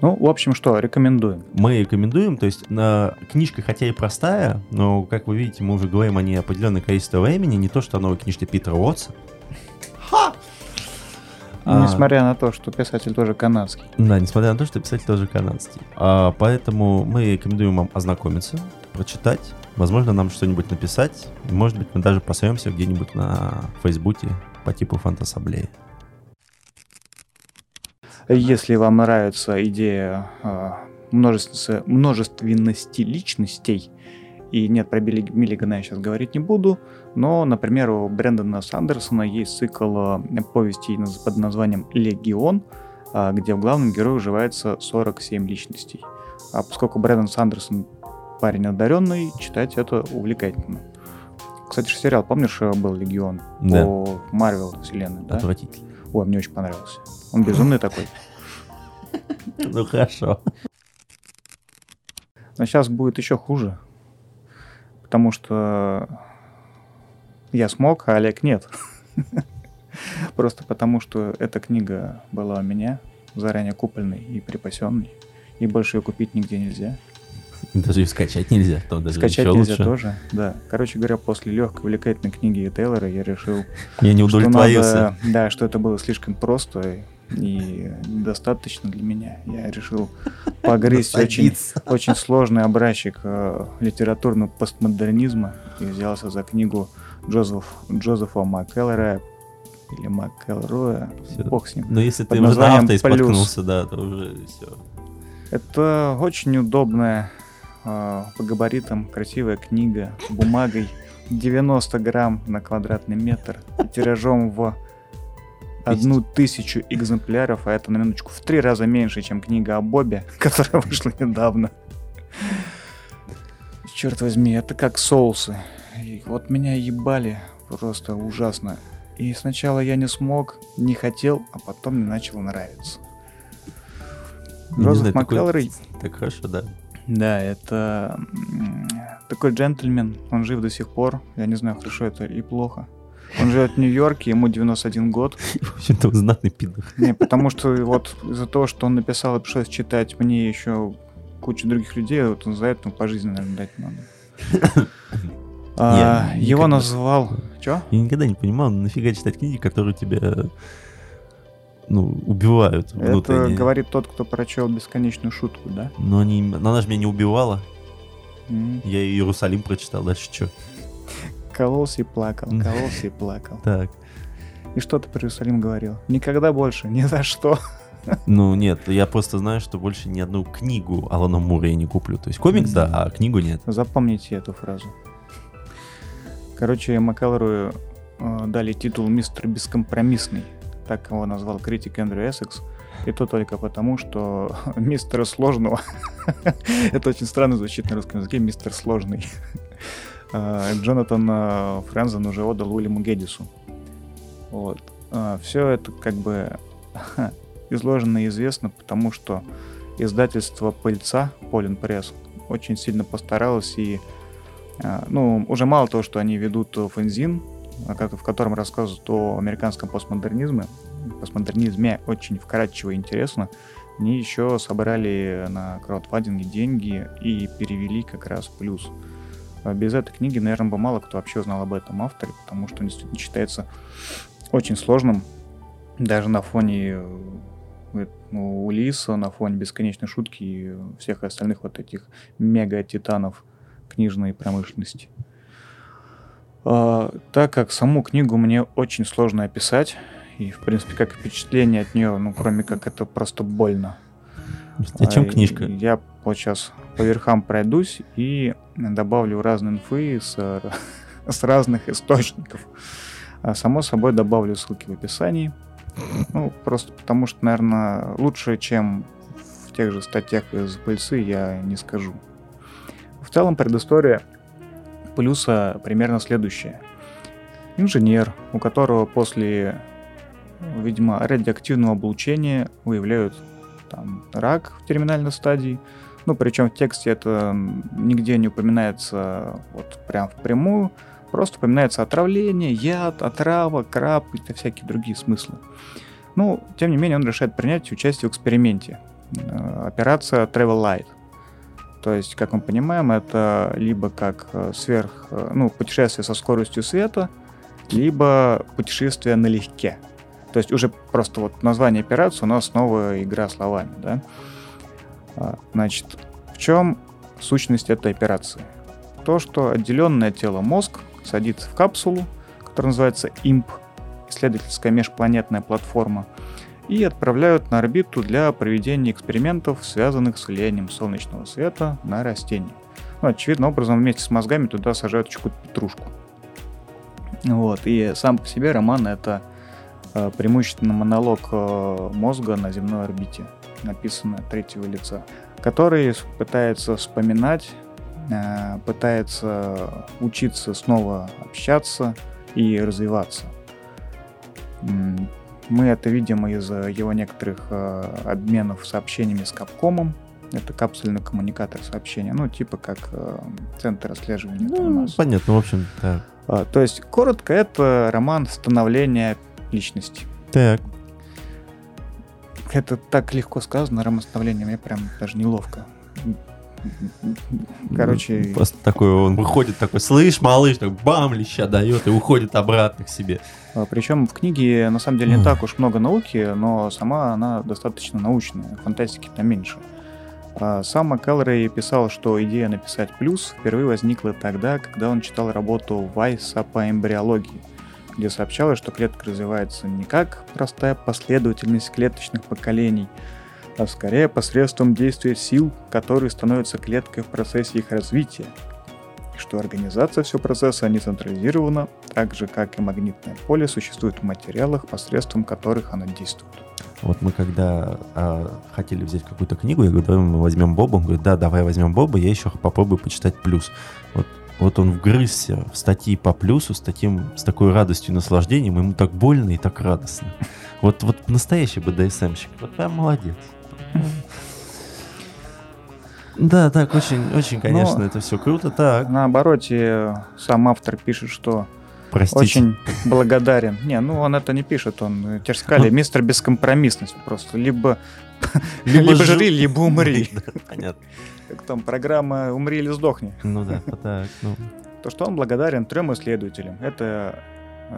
Ну, в общем, что, рекомендуем. Мы рекомендуем, то есть на книжка хотя и простая, но, как вы видите, мы уже говорим о ней определенное количество времени, не то что о новой книжке Питера Уотса. Ха! А, Несмотря на то, что писатель тоже канадский. Да, несмотря на то, что писатель тоже канадский. А, поэтому мы рекомендуем вам ознакомиться, прочитать, возможно, нам что-нибудь написать. Может быть, мы даже посоемся где-нибудь на Фейсбуке по типу Фантасаблеи. Если вам нравится идея э, множественности, множественности личностей, и нет, про Билли Миллигана я сейчас говорить не буду, но, например, у Брэндона Сандерсона есть цикл э, повестей под названием «Легион», э, где в главном герое уживается 47 личностей. А поскольку Брэндон Сандерсон парень одаренный, читать это увлекательно. Кстати, же сериал, помнишь, э, был «Легион» Да. по Марвел вселенной, да? Отвратительно. Ой, мне очень понравился. Он безумный такой. Ну хорошо. Но сейчас будет еще хуже. Потому что я смог, а Олег нет. Просто потому, что эта книга была у меня заранее купленной и припасенной. И больше ее купить нигде нельзя. Даже и скачать нельзя. то даже Скачать нельзя лучше. тоже. Да. Короче говоря, после легкой, увлекательной книги Тейлора я решил, Я не что удовлетворился. надо, да, что это было слишком просто. И недостаточно для меня. Я решил погрызть очень, очень сложный образчик э, литературного постмодернизма и взялся за книгу Джозеф, Джозефа МакКеллера или МакКеллроя, бог с ним. Но если ты уже на авто споткнулся, да, то уже все. Это очень удобная э, по габаритам красивая книга бумагой 90 грамм на квадратный метр тиражом в одну тысячу экземпляров, а это на минуточку в три раза меньше, чем книга о Бобе, которая вышла недавно. Черт возьми, это как соусы. И вот меня ебали просто ужасно. И сначала я не смог, не хотел, а потом мне начало нравиться. Розов Маккеллори... Так хорошо, да. Да, это такой джентльмен, он жив до сих пор. Я не знаю, хорошо это и плохо. Он живет в Нью-Йорке, ему 91 год. В общем-то, знатный пидор. Не, потому что вот из-за того, что он написал и пришлось читать мне еще кучу других людей, вот он за это по жизни, наверное, дать надо. А, его назвал... Чё? Я никогда не понимал, нафига читать книги, которые тебя ну, убивают внутренне. Это говорит тот, кто прочел бесконечную шутку, да? Но, они, она же меня не убивала. Mm-hmm. Я Иерусалим прочитал, дальше что? Кололся и плакал, кололся и плакал. Так. И что ты про Иерусалим говорил? Никогда больше, ни за что. Ну нет, я просто знаю, что больше ни одну книгу Алана Мура я не куплю. То есть комикс, да, а книгу нет. Запомните эту фразу. Короче, Маккеллору э, дали титул «Мистер Бескомпромиссный». Так его назвал критик Эндрю Эссекс. И то только потому, что мистера сложного... Это очень странно звучит на русском языке, мистер сложный. А, Джонатан а, Френзен уже отдал Уильяму Гедису. Вот. А, Все это как бы изложено и известно, потому что издательство «Пыльца», Полин Пресс, очень сильно постаралось и ну, уже мало того, что они ведут фэнзин, в котором рассказывают о американском постмодернизме, постмодернизме очень вкратчиво и интересно, они еще собрали на краудфандинге деньги и перевели как раз плюс. А без этой книги, наверное, бы мало кто вообще узнал об этом авторе, потому что он действительно считается очень сложным, даже на фоне э, ну, Улиса, на фоне бесконечной шутки и всех остальных вот этих мега-титанов книжной промышленности. А, так как саму книгу мне очень сложно описать, и, в принципе, как впечатление от нее, ну, кроме как это просто больно. О чем а, книжка? Я вот сейчас по верхам пройдусь и добавлю разные инфы с, с разных источников. А, само собой добавлю ссылки в описании. Ну, просто потому что, наверное, лучше, чем в тех же статьях из пыльцы, я не скажу. В целом предыстория плюса примерно следующая. Инженер, у которого после, видимо, радиоактивного облучения выявляют там рак в терминальной стадии. Ну, причем в тексте это нигде не упоминается вот прям впрямую, просто упоминается отравление, яд, отрава, краб и всякие другие смыслы. Ну, тем не менее, он решает принять участие в эксперименте. Э, операция Travel Light. То есть, как мы понимаем, это либо как э, сверх, э, ну, путешествие со скоростью света, либо путешествие налегке. То есть уже просто вот название операции у нас новая игра словами, да. А, значит, в чем сущность этой операции? То, что отделенное тело мозг садится в капсулу, которая называется ИМП, исследовательская межпланетная платформа, и отправляют на орбиту для проведения экспериментов, связанных с влиянием солнечного света на растения. Ну, очевидным образом, вместе с мозгами туда сажают чуть-чуть петрушку. Вот, и сам по себе роман — это Э, преимущественно монолог э, мозга на земной орбите, написано от третьего лица, который пытается вспоминать, э, пытается учиться снова общаться и развиваться. Мы это видим из его некоторых обменов сообщениями с Капкомом. Это капсульный коммуникатор сообщения, ну, типа как центр отслеживания. Ну, понятно, в общем, да. А, то есть, коротко, это роман становления личности. Так. Это так легко сказано, рамоставление, мне прям даже неловко. Короче... Просто такой, он выходит такой, слышь, малыш, так бам, леща дает и уходит обратно к себе. А, Причем в книге на самом деле не так уж много науки, но сама она достаточно научная, фантастики там меньше. А Сам МакКеллорей писал, что идея написать плюс впервые возникла тогда, когда он читал работу Вайса по эмбриологии, где сообщалось, что клетка развивается не как простая последовательность клеточных поколений, а скорее посредством действия сил, которые становятся клеткой в процессе их развития, и что организация всего процесса не централизирована, так же как и магнитное поле существует в материалах, посредством которых оно действует. Вот мы когда а, хотели взять какую-то книгу, я говорю, давай мы возьмем Боба. Он говорит, да, давай возьмем Боба, я еще попробую почитать плюс. Вот, вот он вгрызся в статьи по плюсу с, таким, с такой радостью и наслаждением, ему так больно и так радостно. Вот, вот настоящий БДСМщик, вот прям молодец. Да, так, очень, очень, конечно, Но- это все круто. Так, На обороте сам автор пишет, что простите. очень благодарен. Не, ну он это не пишет, он те же сказали, мистер бескомпромиссность просто. Либо, либо, жи- жри, либо умри. Понятно. Как там программа «Умри или сдохни». Ну да, так, ну. То, что он благодарен трем исследователям. Это,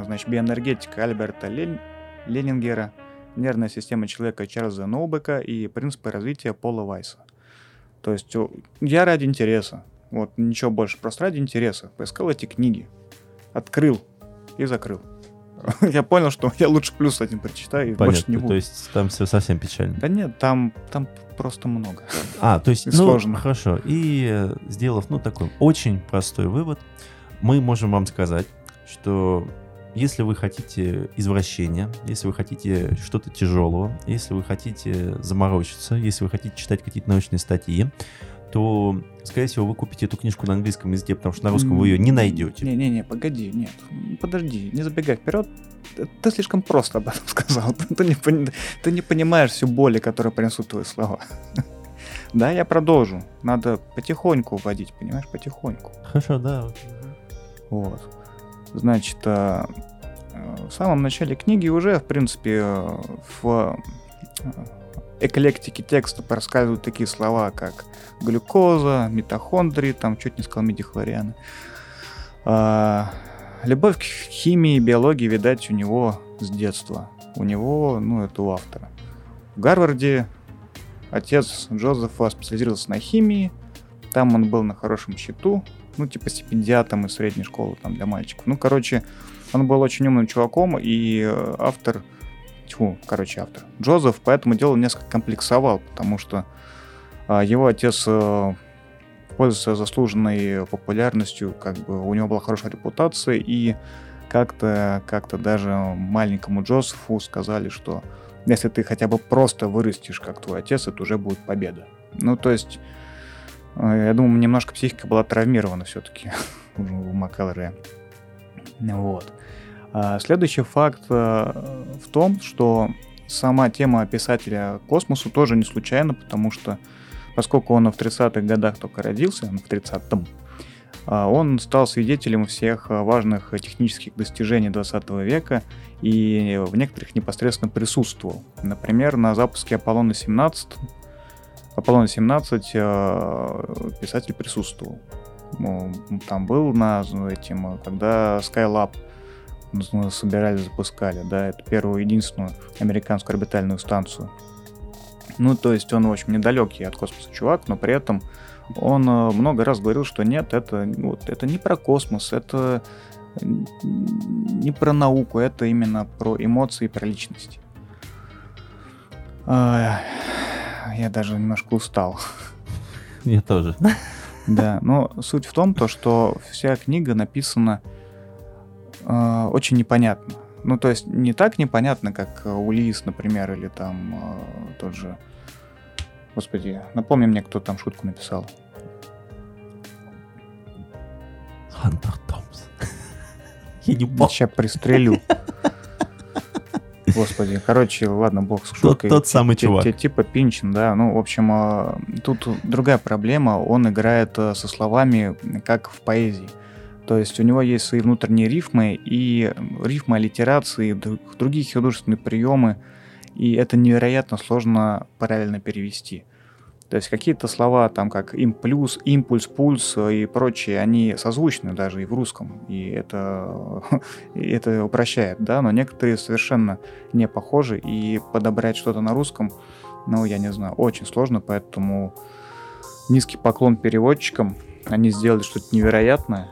значит, биоэнергетика Альберта Лен- Ленингера, нервная система человека Чарльза Ноубека и принципы развития Пола Вайса. То есть я ради интереса, вот ничего больше, просто ради интереса поискал эти книги, открыл и закрыл. Я понял, что я лучше плюс один прочитаю и больше не Понятно, буду. то есть там все совсем печально. Да нет, там, там просто много. А, то есть, ну, сложно. хорошо. И э, сделав, ну, такой очень простой вывод, мы можем вам сказать, что если вы хотите извращения, если вы хотите что-то тяжелого, если вы хотите заморочиться, если вы хотите читать какие-то научные статьи, то, скорее всего, вы купите эту книжку на английском языке, потому что на русском вы ее не найдете. Не-не-не, погоди, нет. Подожди, не забегай вперед. Ты- слишком просто об этом сказал. Ты не, ты не понимаешь всю боль, которую принесут твои слова. Да, я продолжу. Надо потихоньку вводить, понимаешь, потихоньку. Хорошо, да. Вот. Значит, а, э, в самом начале книги уже, в принципе, э, в э, эклектике текста проскальзывают такие слова, как глюкоза, митохондрии, там чуть не сказал мидихлорианы. А, любовь к химии и биологии, видать, у него с детства. У него, ну, это у автора. В Гарварде отец Джозефа специализировался на химии, там он был на хорошем счету, ну, типа стипендиатом из средней школы там для мальчиков. Ну, короче, он был очень умным чуваком, и э, автор, тьфу, короче, автор, Джозеф по этому делу несколько комплексовал, потому что а, его отец э, пользовался заслуженной популярностью, как бы у него была хорошая репутация, и как-то как даже маленькому Джозефу сказали, что если ты хотя бы просто вырастешь, как твой отец, это уже будет победа. Ну, то есть, э, я думаю, немножко психика была травмирована все-таки у МакКеллерея. Вот. А Следующий факт э, в том, что сама тема писателя космосу тоже не случайна, потому что поскольку он в 30-х годах только родился, в 30-м, а, он стал свидетелем всех важных технических достижений 20 века и в некоторых непосредственно присутствовал. Например, на запуске Аполлона-17 Аполлона-17 э, писатель присутствовал. Там был на этим, когда Skylab собирали, запускали, да, это первую единственную американскую орбитальную станцию. Ну, то есть он, в общем, недалекий от космоса чувак, но при этом он э, много раз говорил, что нет, это, ну, вот, это не про космос, это не про науку, это именно про эмоции про личность. Я даже немножко устал. Я тоже. Да, но суть в том, то, что вся книга написана э, очень непонятно. Ну, то есть не так непонятно, как э, Улис, например, или там э, тот же... Господи, напомни мне, кто там шутку написал. Хантер Томс. Я не Я помню. сейчас пристрелю. Господи, короче, ладно, бог с Тот, шуткой. тот самый Ти- чувак. ти- Типа Пинчин, да. Ну, в общем, э, тут другая проблема. Он играет со словами, как в поэзии. То есть у него есть свои внутренние рифмы, и рифмы, аллитерации, дру- другие художественные приемы, и это невероятно сложно правильно перевести. То есть какие-то слова, там как имплюс, импульс, пульс и прочие, они созвучны даже и в русском, и это, и это упрощает, да, но некоторые совершенно не похожи, и подобрать что-то на русском, ну, я не знаю, очень сложно, поэтому низкий поклон переводчикам, они сделали что-то невероятное.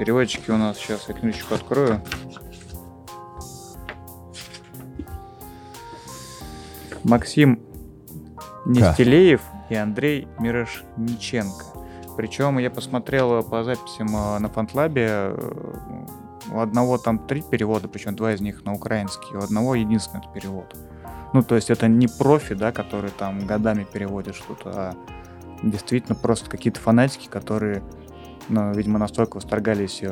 Переводчики у нас, сейчас я книжечку открою. Максим Нестелеев и Андрей Мирошниченко. Причем я посмотрел по записям э, на Фантлабе, э, у одного там три перевода, причем два из них на украинский, у одного единственный перевод. Ну, то есть это не профи, да, которые там годами переводят что-то, а действительно просто какие-то фанатики, которые, ну, видимо, настолько восторгались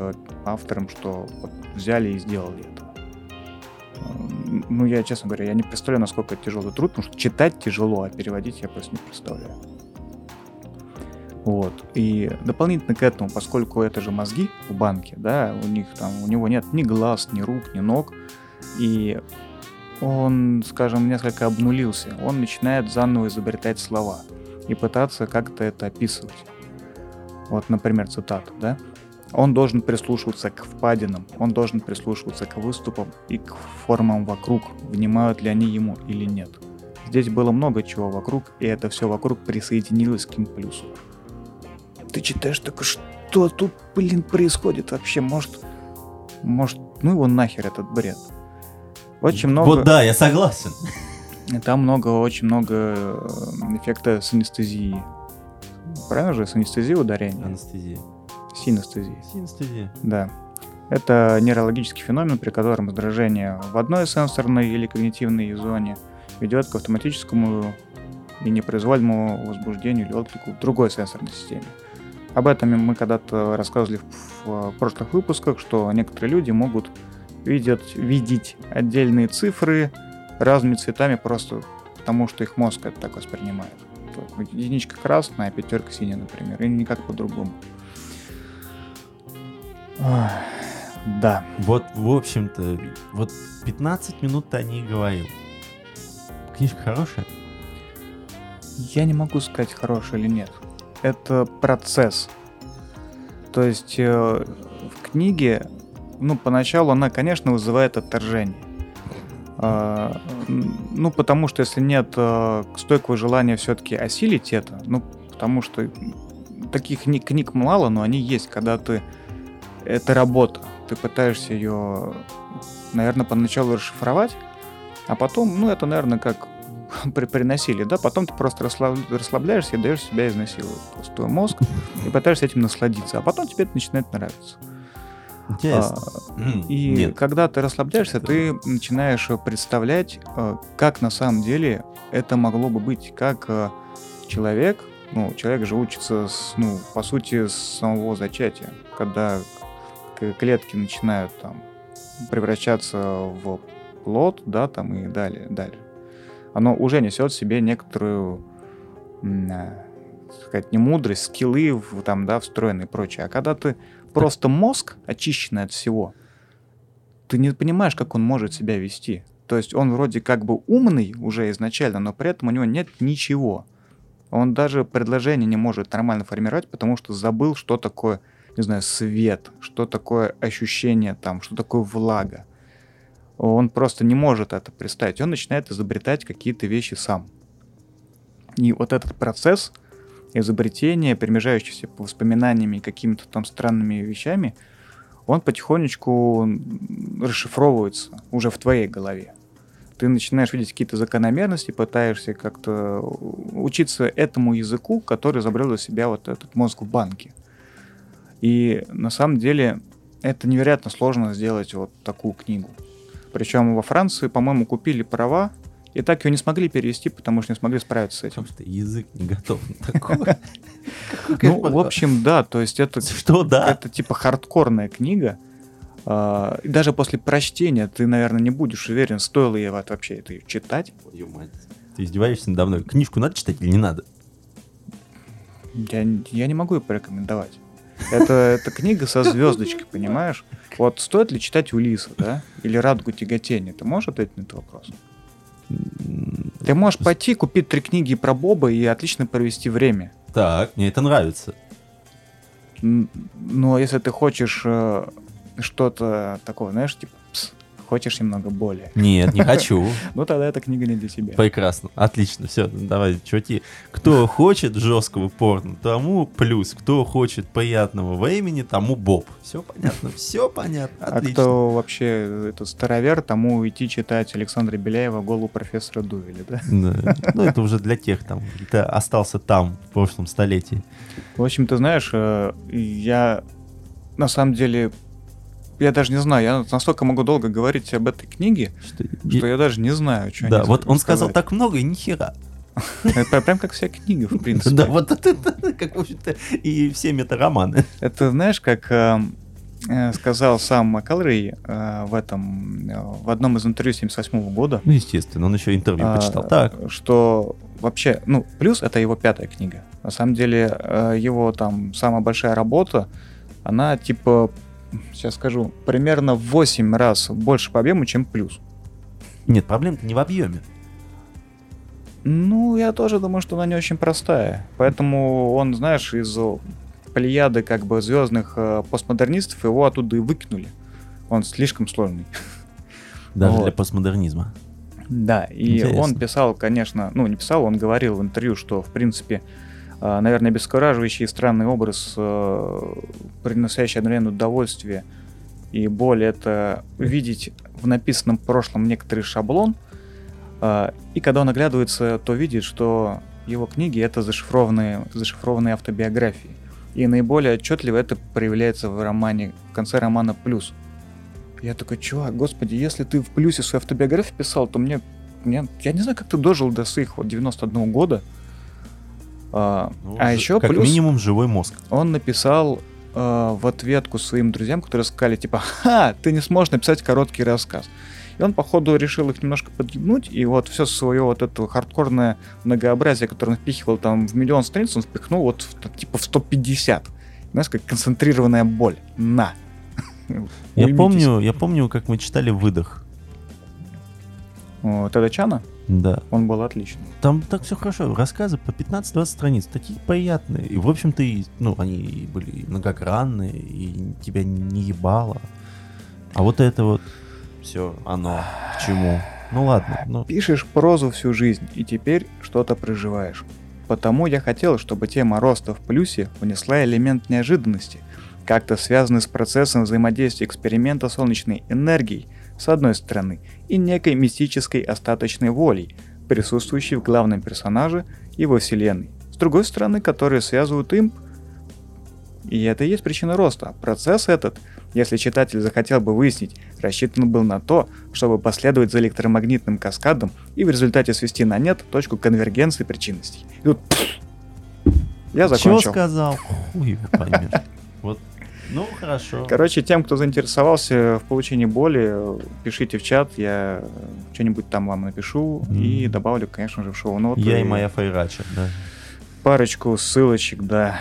автором, что вот взяли и сделали это ну, я, честно говоря, я не представляю, насколько это тяжелый труд, потому что читать тяжело, а переводить я просто не представляю. Вот. И дополнительно к этому, поскольку это же мозги в банке, да, у них там, у него нет ни глаз, ни рук, ни ног, и он, скажем, несколько обнулился, он начинает заново изобретать слова и пытаться как-то это описывать. Вот, например, цитата, да? Он должен прислушиваться к впадинам, он должен прислушиваться к выступам и к формам вокруг, внимают ли они ему или нет. Здесь было много чего вокруг, и это все вокруг присоединилось к имплюсу. Ты читаешь только, что тут, блин, происходит вообще? Может, может, ну его нахер этот бред. Очень много... Вот да, я согласен. Там много, очень много э, эффекта синестезии. Правильно же? Синестезия ударения? Анестезия. Синестезия. Синестезия. Да. Это нейрологический феномен, при котором раздражение в одной сенсорной или когнитивной зоне ведет к автоматическому и непроизвольному возбуждению или отклику в другой сенсорной системе. Об этом мы когда-то рассказывали в прошлых выпусках, что некоторые люди могут видеть, видеть отдельные цифры разными цветами просто потому, что их мозг это так воспринимает. Единичка красная, а пятерка синяя, например, и никак по-другому. Да. Вот, в общем-то, вот 15 минут ты о ней говорил. Книжка хорошая? Я не могу сказать, хорошая или нет. Это процесс. То есть э, в книге, ну, поначалу она, конечно, вызывает отторжение. Э, ну, потому что если нет э, стойкого желания все-таки осилить это, ну, потому что таких книг мало, но они есть, когда ты это работа. Ты пытаешься ее, наверное, поначалу расшифровать, а потом, ну, это, наверное, как при, приносили, да, потом ты просто расслаб, расслабляешься и даешь себя изнасиловать, просто твой мозг, и пытаешься этим насладиться, а потом тебе это начинает нравиться. Интересно. А, и Нет. когда ты расслабляешься, ты начинаешь представлять, а, как на самом деле это могло бы быть, как а, человек, ну, человек же учится, с, ну, по сути, с самого зачатия, когда клетки начинают там превращаться в плод, да, там и далее, далее. Оно уже несет в себе некоторую, э, сказать, не мудрость, скиллы в, там, да, встроенные и прочее. А когда ты просто мозг, очищенный от всего, ты не понимаешь, как он может себя вести. То есть он вроде как бы умный уже изначально, но при этом у него нет ничего. Он даже предложение не может нормально формировать, потому что забыл, что такое не знаю, свет, что такое ощущение там, что такое влага. Он просто не может это представить. Он начинает изобретать какие-то вещи сам. И вот этот процесс изобретения, перемежающийся воспоминаниями и какими-то там странными вещами, он потихонечку расшифровывается уже в твоей голове. Ты начинаешь видеть какие-то закономерности, пытаешься как-то учиться этому языку, который изобрел для себя вот этот мозг в банке. И на самом деле это невероятно сложно сделать вот такую книгу. Причем во Франции, по-моему, купили права, и так ее не смогли перевести, потому что не смогли справиться с этим. Потому что язык не готов на такое. Ну, в общем, да, то есть это... Что, да? Это типа хардкорная книга. А, и даже после прочтения ты, наверное, не будешь уверен, стоило ей вообще это читать. Ты издеваешься надо мной. Книжку надо читать или не надо? Я, я не могу ее порекомендовать. Это, это книга со звездочкой, понимаешь? Вот стоит ли читать Улиса, да? Или Радугу тяготения? Ты можешь ответить на этот вопрос? Ты можешь пойти купить три книги про Боба и отлично провести время. Так, мне это нравится. Но если ты хочешь э, что-то такого, знаешь, типа, «Пс, хочешь немного боли, Нет, не хочу. ну тогда эта книга не для тебя. Прекрасно, отлично, все, давай, чуваки. Кто хочет жесткого порно, тому плюс. Кто хочет приятного времени, тому боб. Все понятно, все понятно, А отлично. кто вообще этот старовер, тому идти читать Александра Беляева «Голову профессора Дуэля», да? Да. Ну, это уже для тех там, кто остался там в прошлом столетии. В общем, ты знаешь, э, я на самом деле, я даже не знаю, я настолько могу долго говорить об этой книге, Что- что я даже не знаю, что Да, вот он сказал так много и нихера. Это прям как вся книга, в принципе. Да, вот это, как, в общем-то, и все метароманы. Это знаешь, как э, э, сказал сам Макалрей э, в этом, в одном из интервью 78 года, Ну, естественно, он еще интервью а, почитал. Так, что вообще, ну, плюс это его пятая книга. На самом деле, его там самая большая работа, она типа, сейчас скажу, примерно в 8 раз больше по объему, чем плюс. нет, проблема-то не в объеме. Ну, я тоже думаю, что она не очень простая. Поэтому он, знаешь, из плеяды как бы звездных э, постмодернистов его оттуда и выкинули. Он слишком сложный. Даже Вот. для постмодернизма. Да, и Интересно. он писал, конечно, ну не писал, он говорил в интервью, что в принципе, наверное, бескураживающий и странный образ, э, приносящий одновременно удовольствие и боль, это видеть в написанном прошлом некоторый шаблон, э, и когда он оглядывается, то видит, что его книги это зашифрованные, зашифрованные автобиографии. И наиболее отчетливо это проявляется в романе, в конце романа «Плюс». Я такой, чувак, господи, если ты в плюсе свою автобиографию писал, то мне, мне я не знаю, как ты дожил до своих вот 91 года. А, Ну, а еще как плюс минимум живой мозг. он написал э, в ответку своим друзьям, которые сказали, типа, ха, ты не сможешь написать короткий рассказ. И он, походу, решил их немножко подъебнуть, и вот все свое вот это хардкорное многообразие, которое он впихивал там в миллион страниц, он впихнул вот в, типа в 150. Знаешь, как концентрированная боль. На. Я помню, я помню, как мы читали «Выдох». О, Теда Чана, Да. он был отличный. Там так все хорошо. Рассказы по 15-20 страниц. Такие приятные. И, в общем-то, и, ну, они были многогранные, и тебя не ебало. А вот это вот все, оно к чему. Ну ладно, ну, Пишешь прозу всю жизнь, и теперь что-то проживаешь. Потому я хотел, чтобы тема роста в плюсе внесла элемент неожиданности, как-то связанный с процессом взаимодействия эксперимента солнечной энергией, с одной стороны, и некой мистической остаточной волей, присутствующей в главном персонаже во вселенной, с другой стороны, которые связывают им. И это и есть причина роста. Процесс этот, если читатель захотел бы выяснить, рассчитан был на то, чтобы последовать за электромагнитным каскадом и в результате свести на нет точку конвергенции причинностей. И тут я чего закончил. сказал? Хуй его поймешь. Вот, ну, хорошо. Короче, тем, кто заинтересовался в получении боли, пишите в чат, я что-нибудь там вам напишу и Мгм. добавлю, конечно же, в шоу-ноты. Я и моя фейрача, да. Парочку ссылочек, да.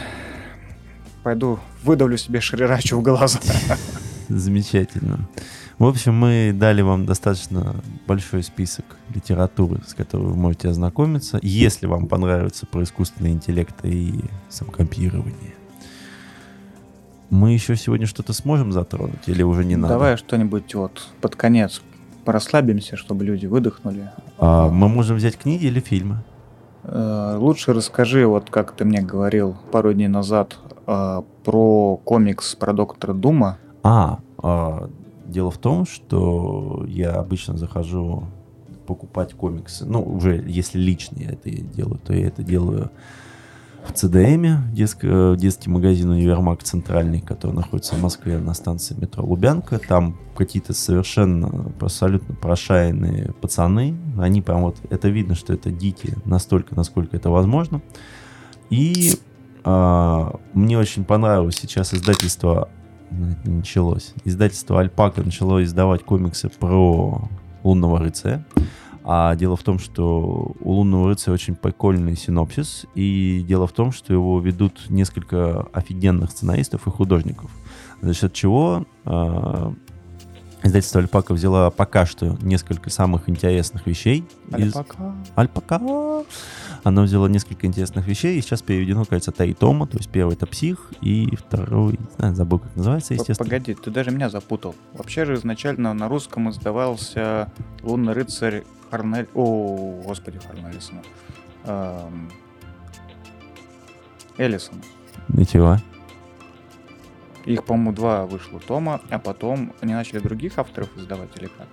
Пойду выдавлю себе шрирачу в глаза. Замечательно. В общем, мы дали вам достаточно большой список литературы, с которой вы можете ознакомиться, если вам понравится про искусственный интеллект и самокопирование. Мы еще сегодня что-то сможем затронуть или уже не надо? Давай что-нибудь вот под конец расслабимся, чтобы люди выдохнули. А, мы можем взять книги или фильмы? Э, Лучше расскажи, вот как ты мне говорил пару дней назад, э, про комикс про доктора Дума. А, а, дело в том, что я обычно захожу покупать комиксы. Ну, уже если лично я это делаю, то я это делаю в ЦДМе, детск- э, детский магазин «Универмаг Центральный», который находится в Москве на станции метро Лубянка. Там какие-то совершенно, абсолютно прошаянные пацаны. Они прям вот, это видно, что это дикие настолько, насколько это возможно. И а, мне очень понравилось сейчас издательство ну, началось. Издательство Альпака начало издавать комиксы про лунного рыцаря. А дело в том, что у лунного рыцаря очень прикольный синопсис. И дело в том, что его ведут несколько офигенных сценаристов и художников. За счет чего а, Издательство Альпака взяла пока что несколько самых интересных вещей. из- Альпака. Альпака. Она взяла несколько интересных вещей, и сейчас переведено, кажется, три тома. То есть первый это псих, и второй, не знаю, забыл, как называется, естественно. Погоди, ты даже меня запутал. Вообще же изначально на русском издавался «Лунный рыцарь» Харнель... О, господи, Харнелисона. Эм, Эллисона. Ничего. Их, по-моему, два вышло тома, а потом они начали других авторов издавать или как?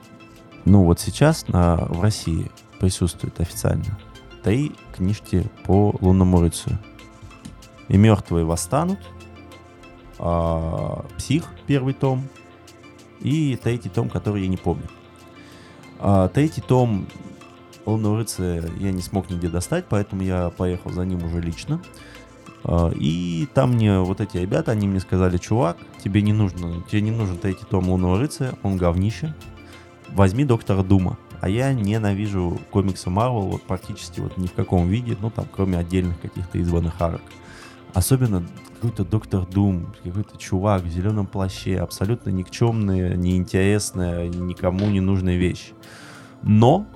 Ну вот сейчас на, в России присутствует официально три книжки по лунному рыцарю. И мертвые восстанут, а, псих первый том и третий том, который я не помню. А, третий том лунного рыцаря я не смог нигде достать, поэтому я поехал за ним уже лично. А, И там мне вот эти ребята, они мне сказали, чувак, тебе не нужно, тебе не нужен третий том лунного рыцаря, он говнище, возьми доктора Дума. А я ненавижу комиксы Марвел вот практически вот ни в каком виде, ну там кроме отдельных каких-то избранных арок. Особенно какой-то доктор Дум, какой-то чувак в зеленом плаще, абсолютно никчемная, неинтересная, никому не нужная вещь. Но,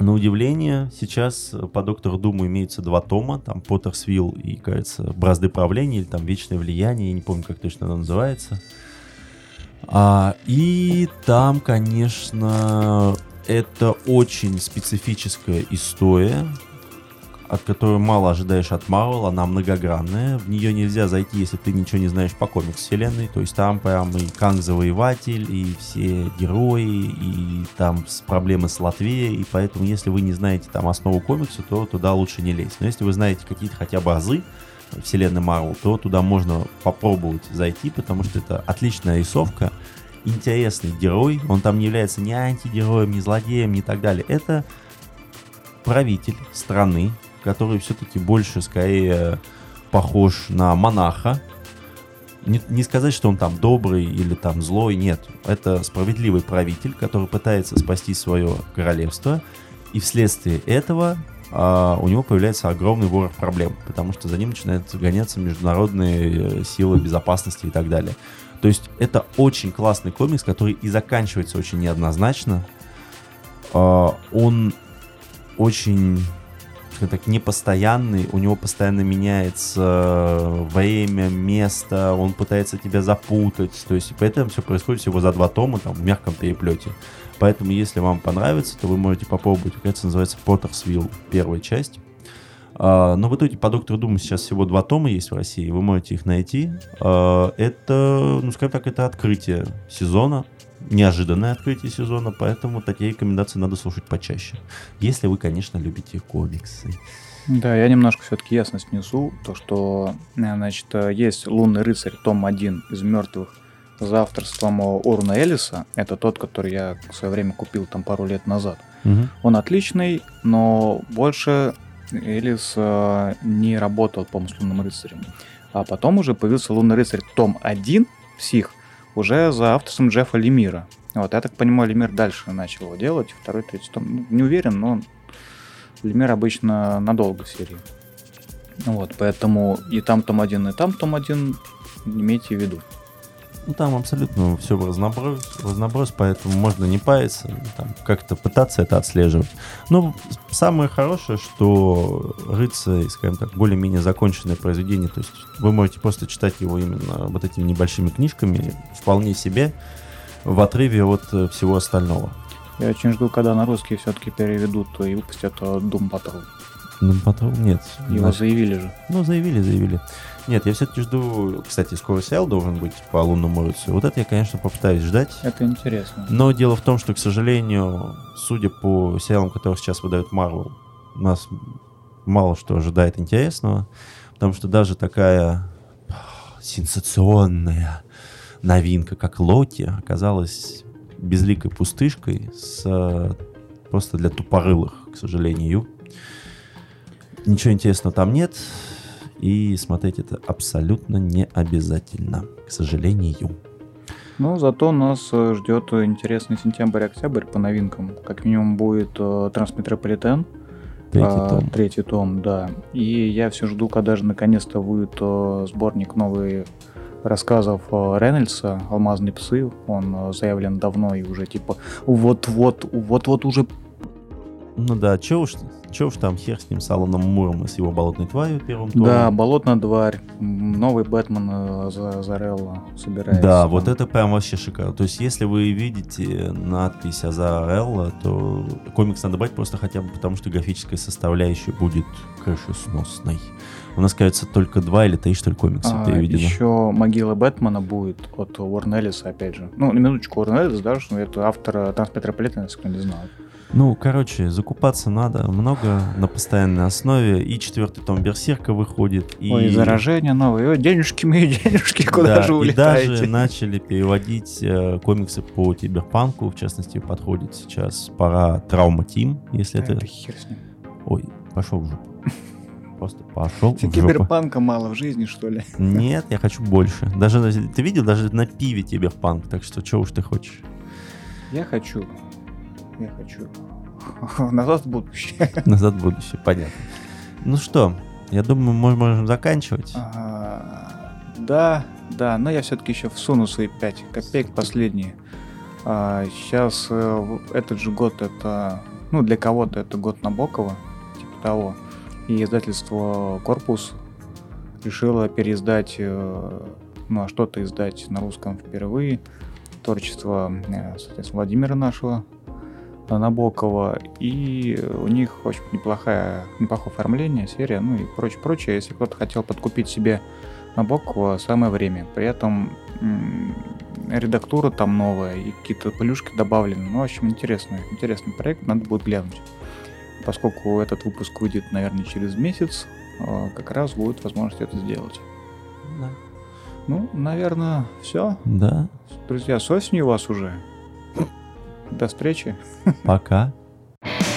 на удивление, сейчас по доктору Думу имеются два тома, там Поттерсвилл и, кажется, Бразды правления, или там Вечное влияние, я не помню, как точно оно называется. А, и там, конечно, это очень специфическая история, от которой мало ожидаешь от Марвел, она многогранная. В нее нельзя зайти, если ты ничего не знаешь по комикс вселенной. То есть там прям и Канг Завоеватель, и все герои, и там проблемы с Латвией. И поэтому, если вы не знаете там основу комикса, то туда лучше не лезть. Но если вы знаете какие-то хотя бы азы, вселенной Марвел, то туда можно попробовать зайти, потому что это отличная рисовка, интересный герой, он там не является ни антигероем, ни злодеем, ни так далее. Это правитель страны, который все-таки больше, скорее, похож на монаха. Не, не сказать, что он там добрый или там злой, нет. Это справедливый правитель, который пытается спасти свое королевство, и вследствие этого а, у него появляется огромный ворох проблем, потому что за ним начинают гоняться международные э, силы безопасности и так далее. То есть это очень классный комикс, который и заканчивается очень неоднозначно. А, Он очень скажем так, непостоянный, у него постоянно меняется время, место, он пытается тебя запутать, то есть поэтому все происходит всего за два тома, там, в мягком переплете. Поэтому, если вам понравится, то вы можете попробовать, кажется, называется Поттерсвилл, первая часть. А, но в итоге по Доктору Думу сейчас всего два тома есть в России, вы можете их найти. А, это, ну, скажем так, это открытие сезона, неожиданное открытие сезона, поэтому такие рекомендации надо слушать почаще. Если вы, конечно, любите комиксы. Да, я немножко все-таки ясность несу. То, что, э, значит, э, есть «Лунный рыцарь», том 1 из мертвых за авторством Орна Эллиса. Это тот, который я в свое время купил там пару лет назад. Он отличный, но больше Элис э, не работал, по-моему, с Лунным рыцарем. А потом уже появился Лунный рыцарь том 1, псих, уже за авторством Джеффа Лемира. Вот, я так понимаю, Лемир дальше начал его делать. Второй, третий том, ну, не уверен, но Лемир обычно надолго в серии. Вот, поэтому и там том 1, и там том 1 имейте в виду. Ну, там абсолютно все в разноброс, разноброс, поэтому можно не париться, там, как-то пытаться это отслеживать. Но самое хорошее, что «Рыцарь», скажем так, более-менее законченное произведение, то есть вы можете просто читать его именно вот этими небольшими книжками, вполне себе, в отрыве от э, всего остального. Я очень жду, когда на русский все-таки переведут и выпустят э, Doom Patrol. Ну, потом нет. Его Значит, заявили же. Ну, заявили, заявили. Нет, я все-таки жду, кстати, скоро сериал должен быть по лунному рыцарю. Вот это я, конечно, попытаюсь ждать. Это интересно. Но дело в том, что, к сожалению, судя по сериалам, которые сейчас выдает Marvel, нас мало что ожидает интересного, потому что даже такая сенсационная новинка, как Локи, оказалась безликой пустышкой с э, просто для тупорылых, к сожалению. Ничего интересного там нет, и смотреть это абсолютно не обязательно, к сожалению. Ну, зато нас э, ждет интересный сентябрь-октябрь по новинкам. Как минимум будет э, Трансметрополитен. Третий а, том. Третий том, да. И я все жду, когда же наконец-то выйдет э, сборник новый рассказов Рейнольдса «Алмазные псы». Он заявлен давно и уже типа вот-вот, вот-вот уже Ну да, чё уж, чё уж там хер с ним, с Аланом Муром и с его болотной тварью первым томом. Да, болотная тварь, новый Бэтмен э, за Зарелла собирается. Да, вот это прям вообще шикарно. То есть, если вы видите надпись Азарелла, то комикс надо брать просто хотя бы потому, что графическая составляющая будет крышесносной. У нас, кажется, только два или три, что ли, комикса А, переведено. еще «Могила Бэтмена» будет от Эллиса, опять же. Ну, на минуточку, Уоррен Эллис, да, что это автор э, Трансметрополитена, если кто не знал. Ну, короче, закупаться надо много на постоянной основе. И четвертый том Берсерка выходит. И... Ой, заражение новое. Ой, денежки мои, денежки, куда Да, же и улетаете? даже начали переводить э, комиксы по киберпанку. В частности, подходит сейчас пора Травма Тим, если Да, это... это хер с ним. Ой, пошел в жопу. Просто пошел в жопу. Киберпанка мало в жизни, что ли? Нет, я хочу больше. Даже ты видел, даже на пиве киберпанк, так что что уж ты хочешь. Я хочу. Я хочу. Назад в будущее. Назад в будущее, понятно. Ну что, я думаю, мы можем заканчивать. А, Да, да, но я все-таки еще всуну свои 5 копеек последние. Сейчас этот же год это, ну для кого-то это год Набокова, типа того. И издательство Корпус решило переиздать, э, ну а что-то издать на русском впервые. Творчество, э, соответственно, Владимира нашего э, Набокова. И у них очень неплохая, неплохое оформление, серия, ну и прочее, прочее. Если кто-то хотел подкупить себе Набокова, самое время. При этом м, редактура там новая и какие-то плюшки добавлены. Ну, в общем, интересный, интересный проект, надо будет глянуть. Поскольку этот выпуск выйдет, наверное, через месяц, э, как раз будет возможность это сделать. Да. Ну, наверное, все. Да, Друзья, с осенью вас уже. До встречи. Пока. Пока.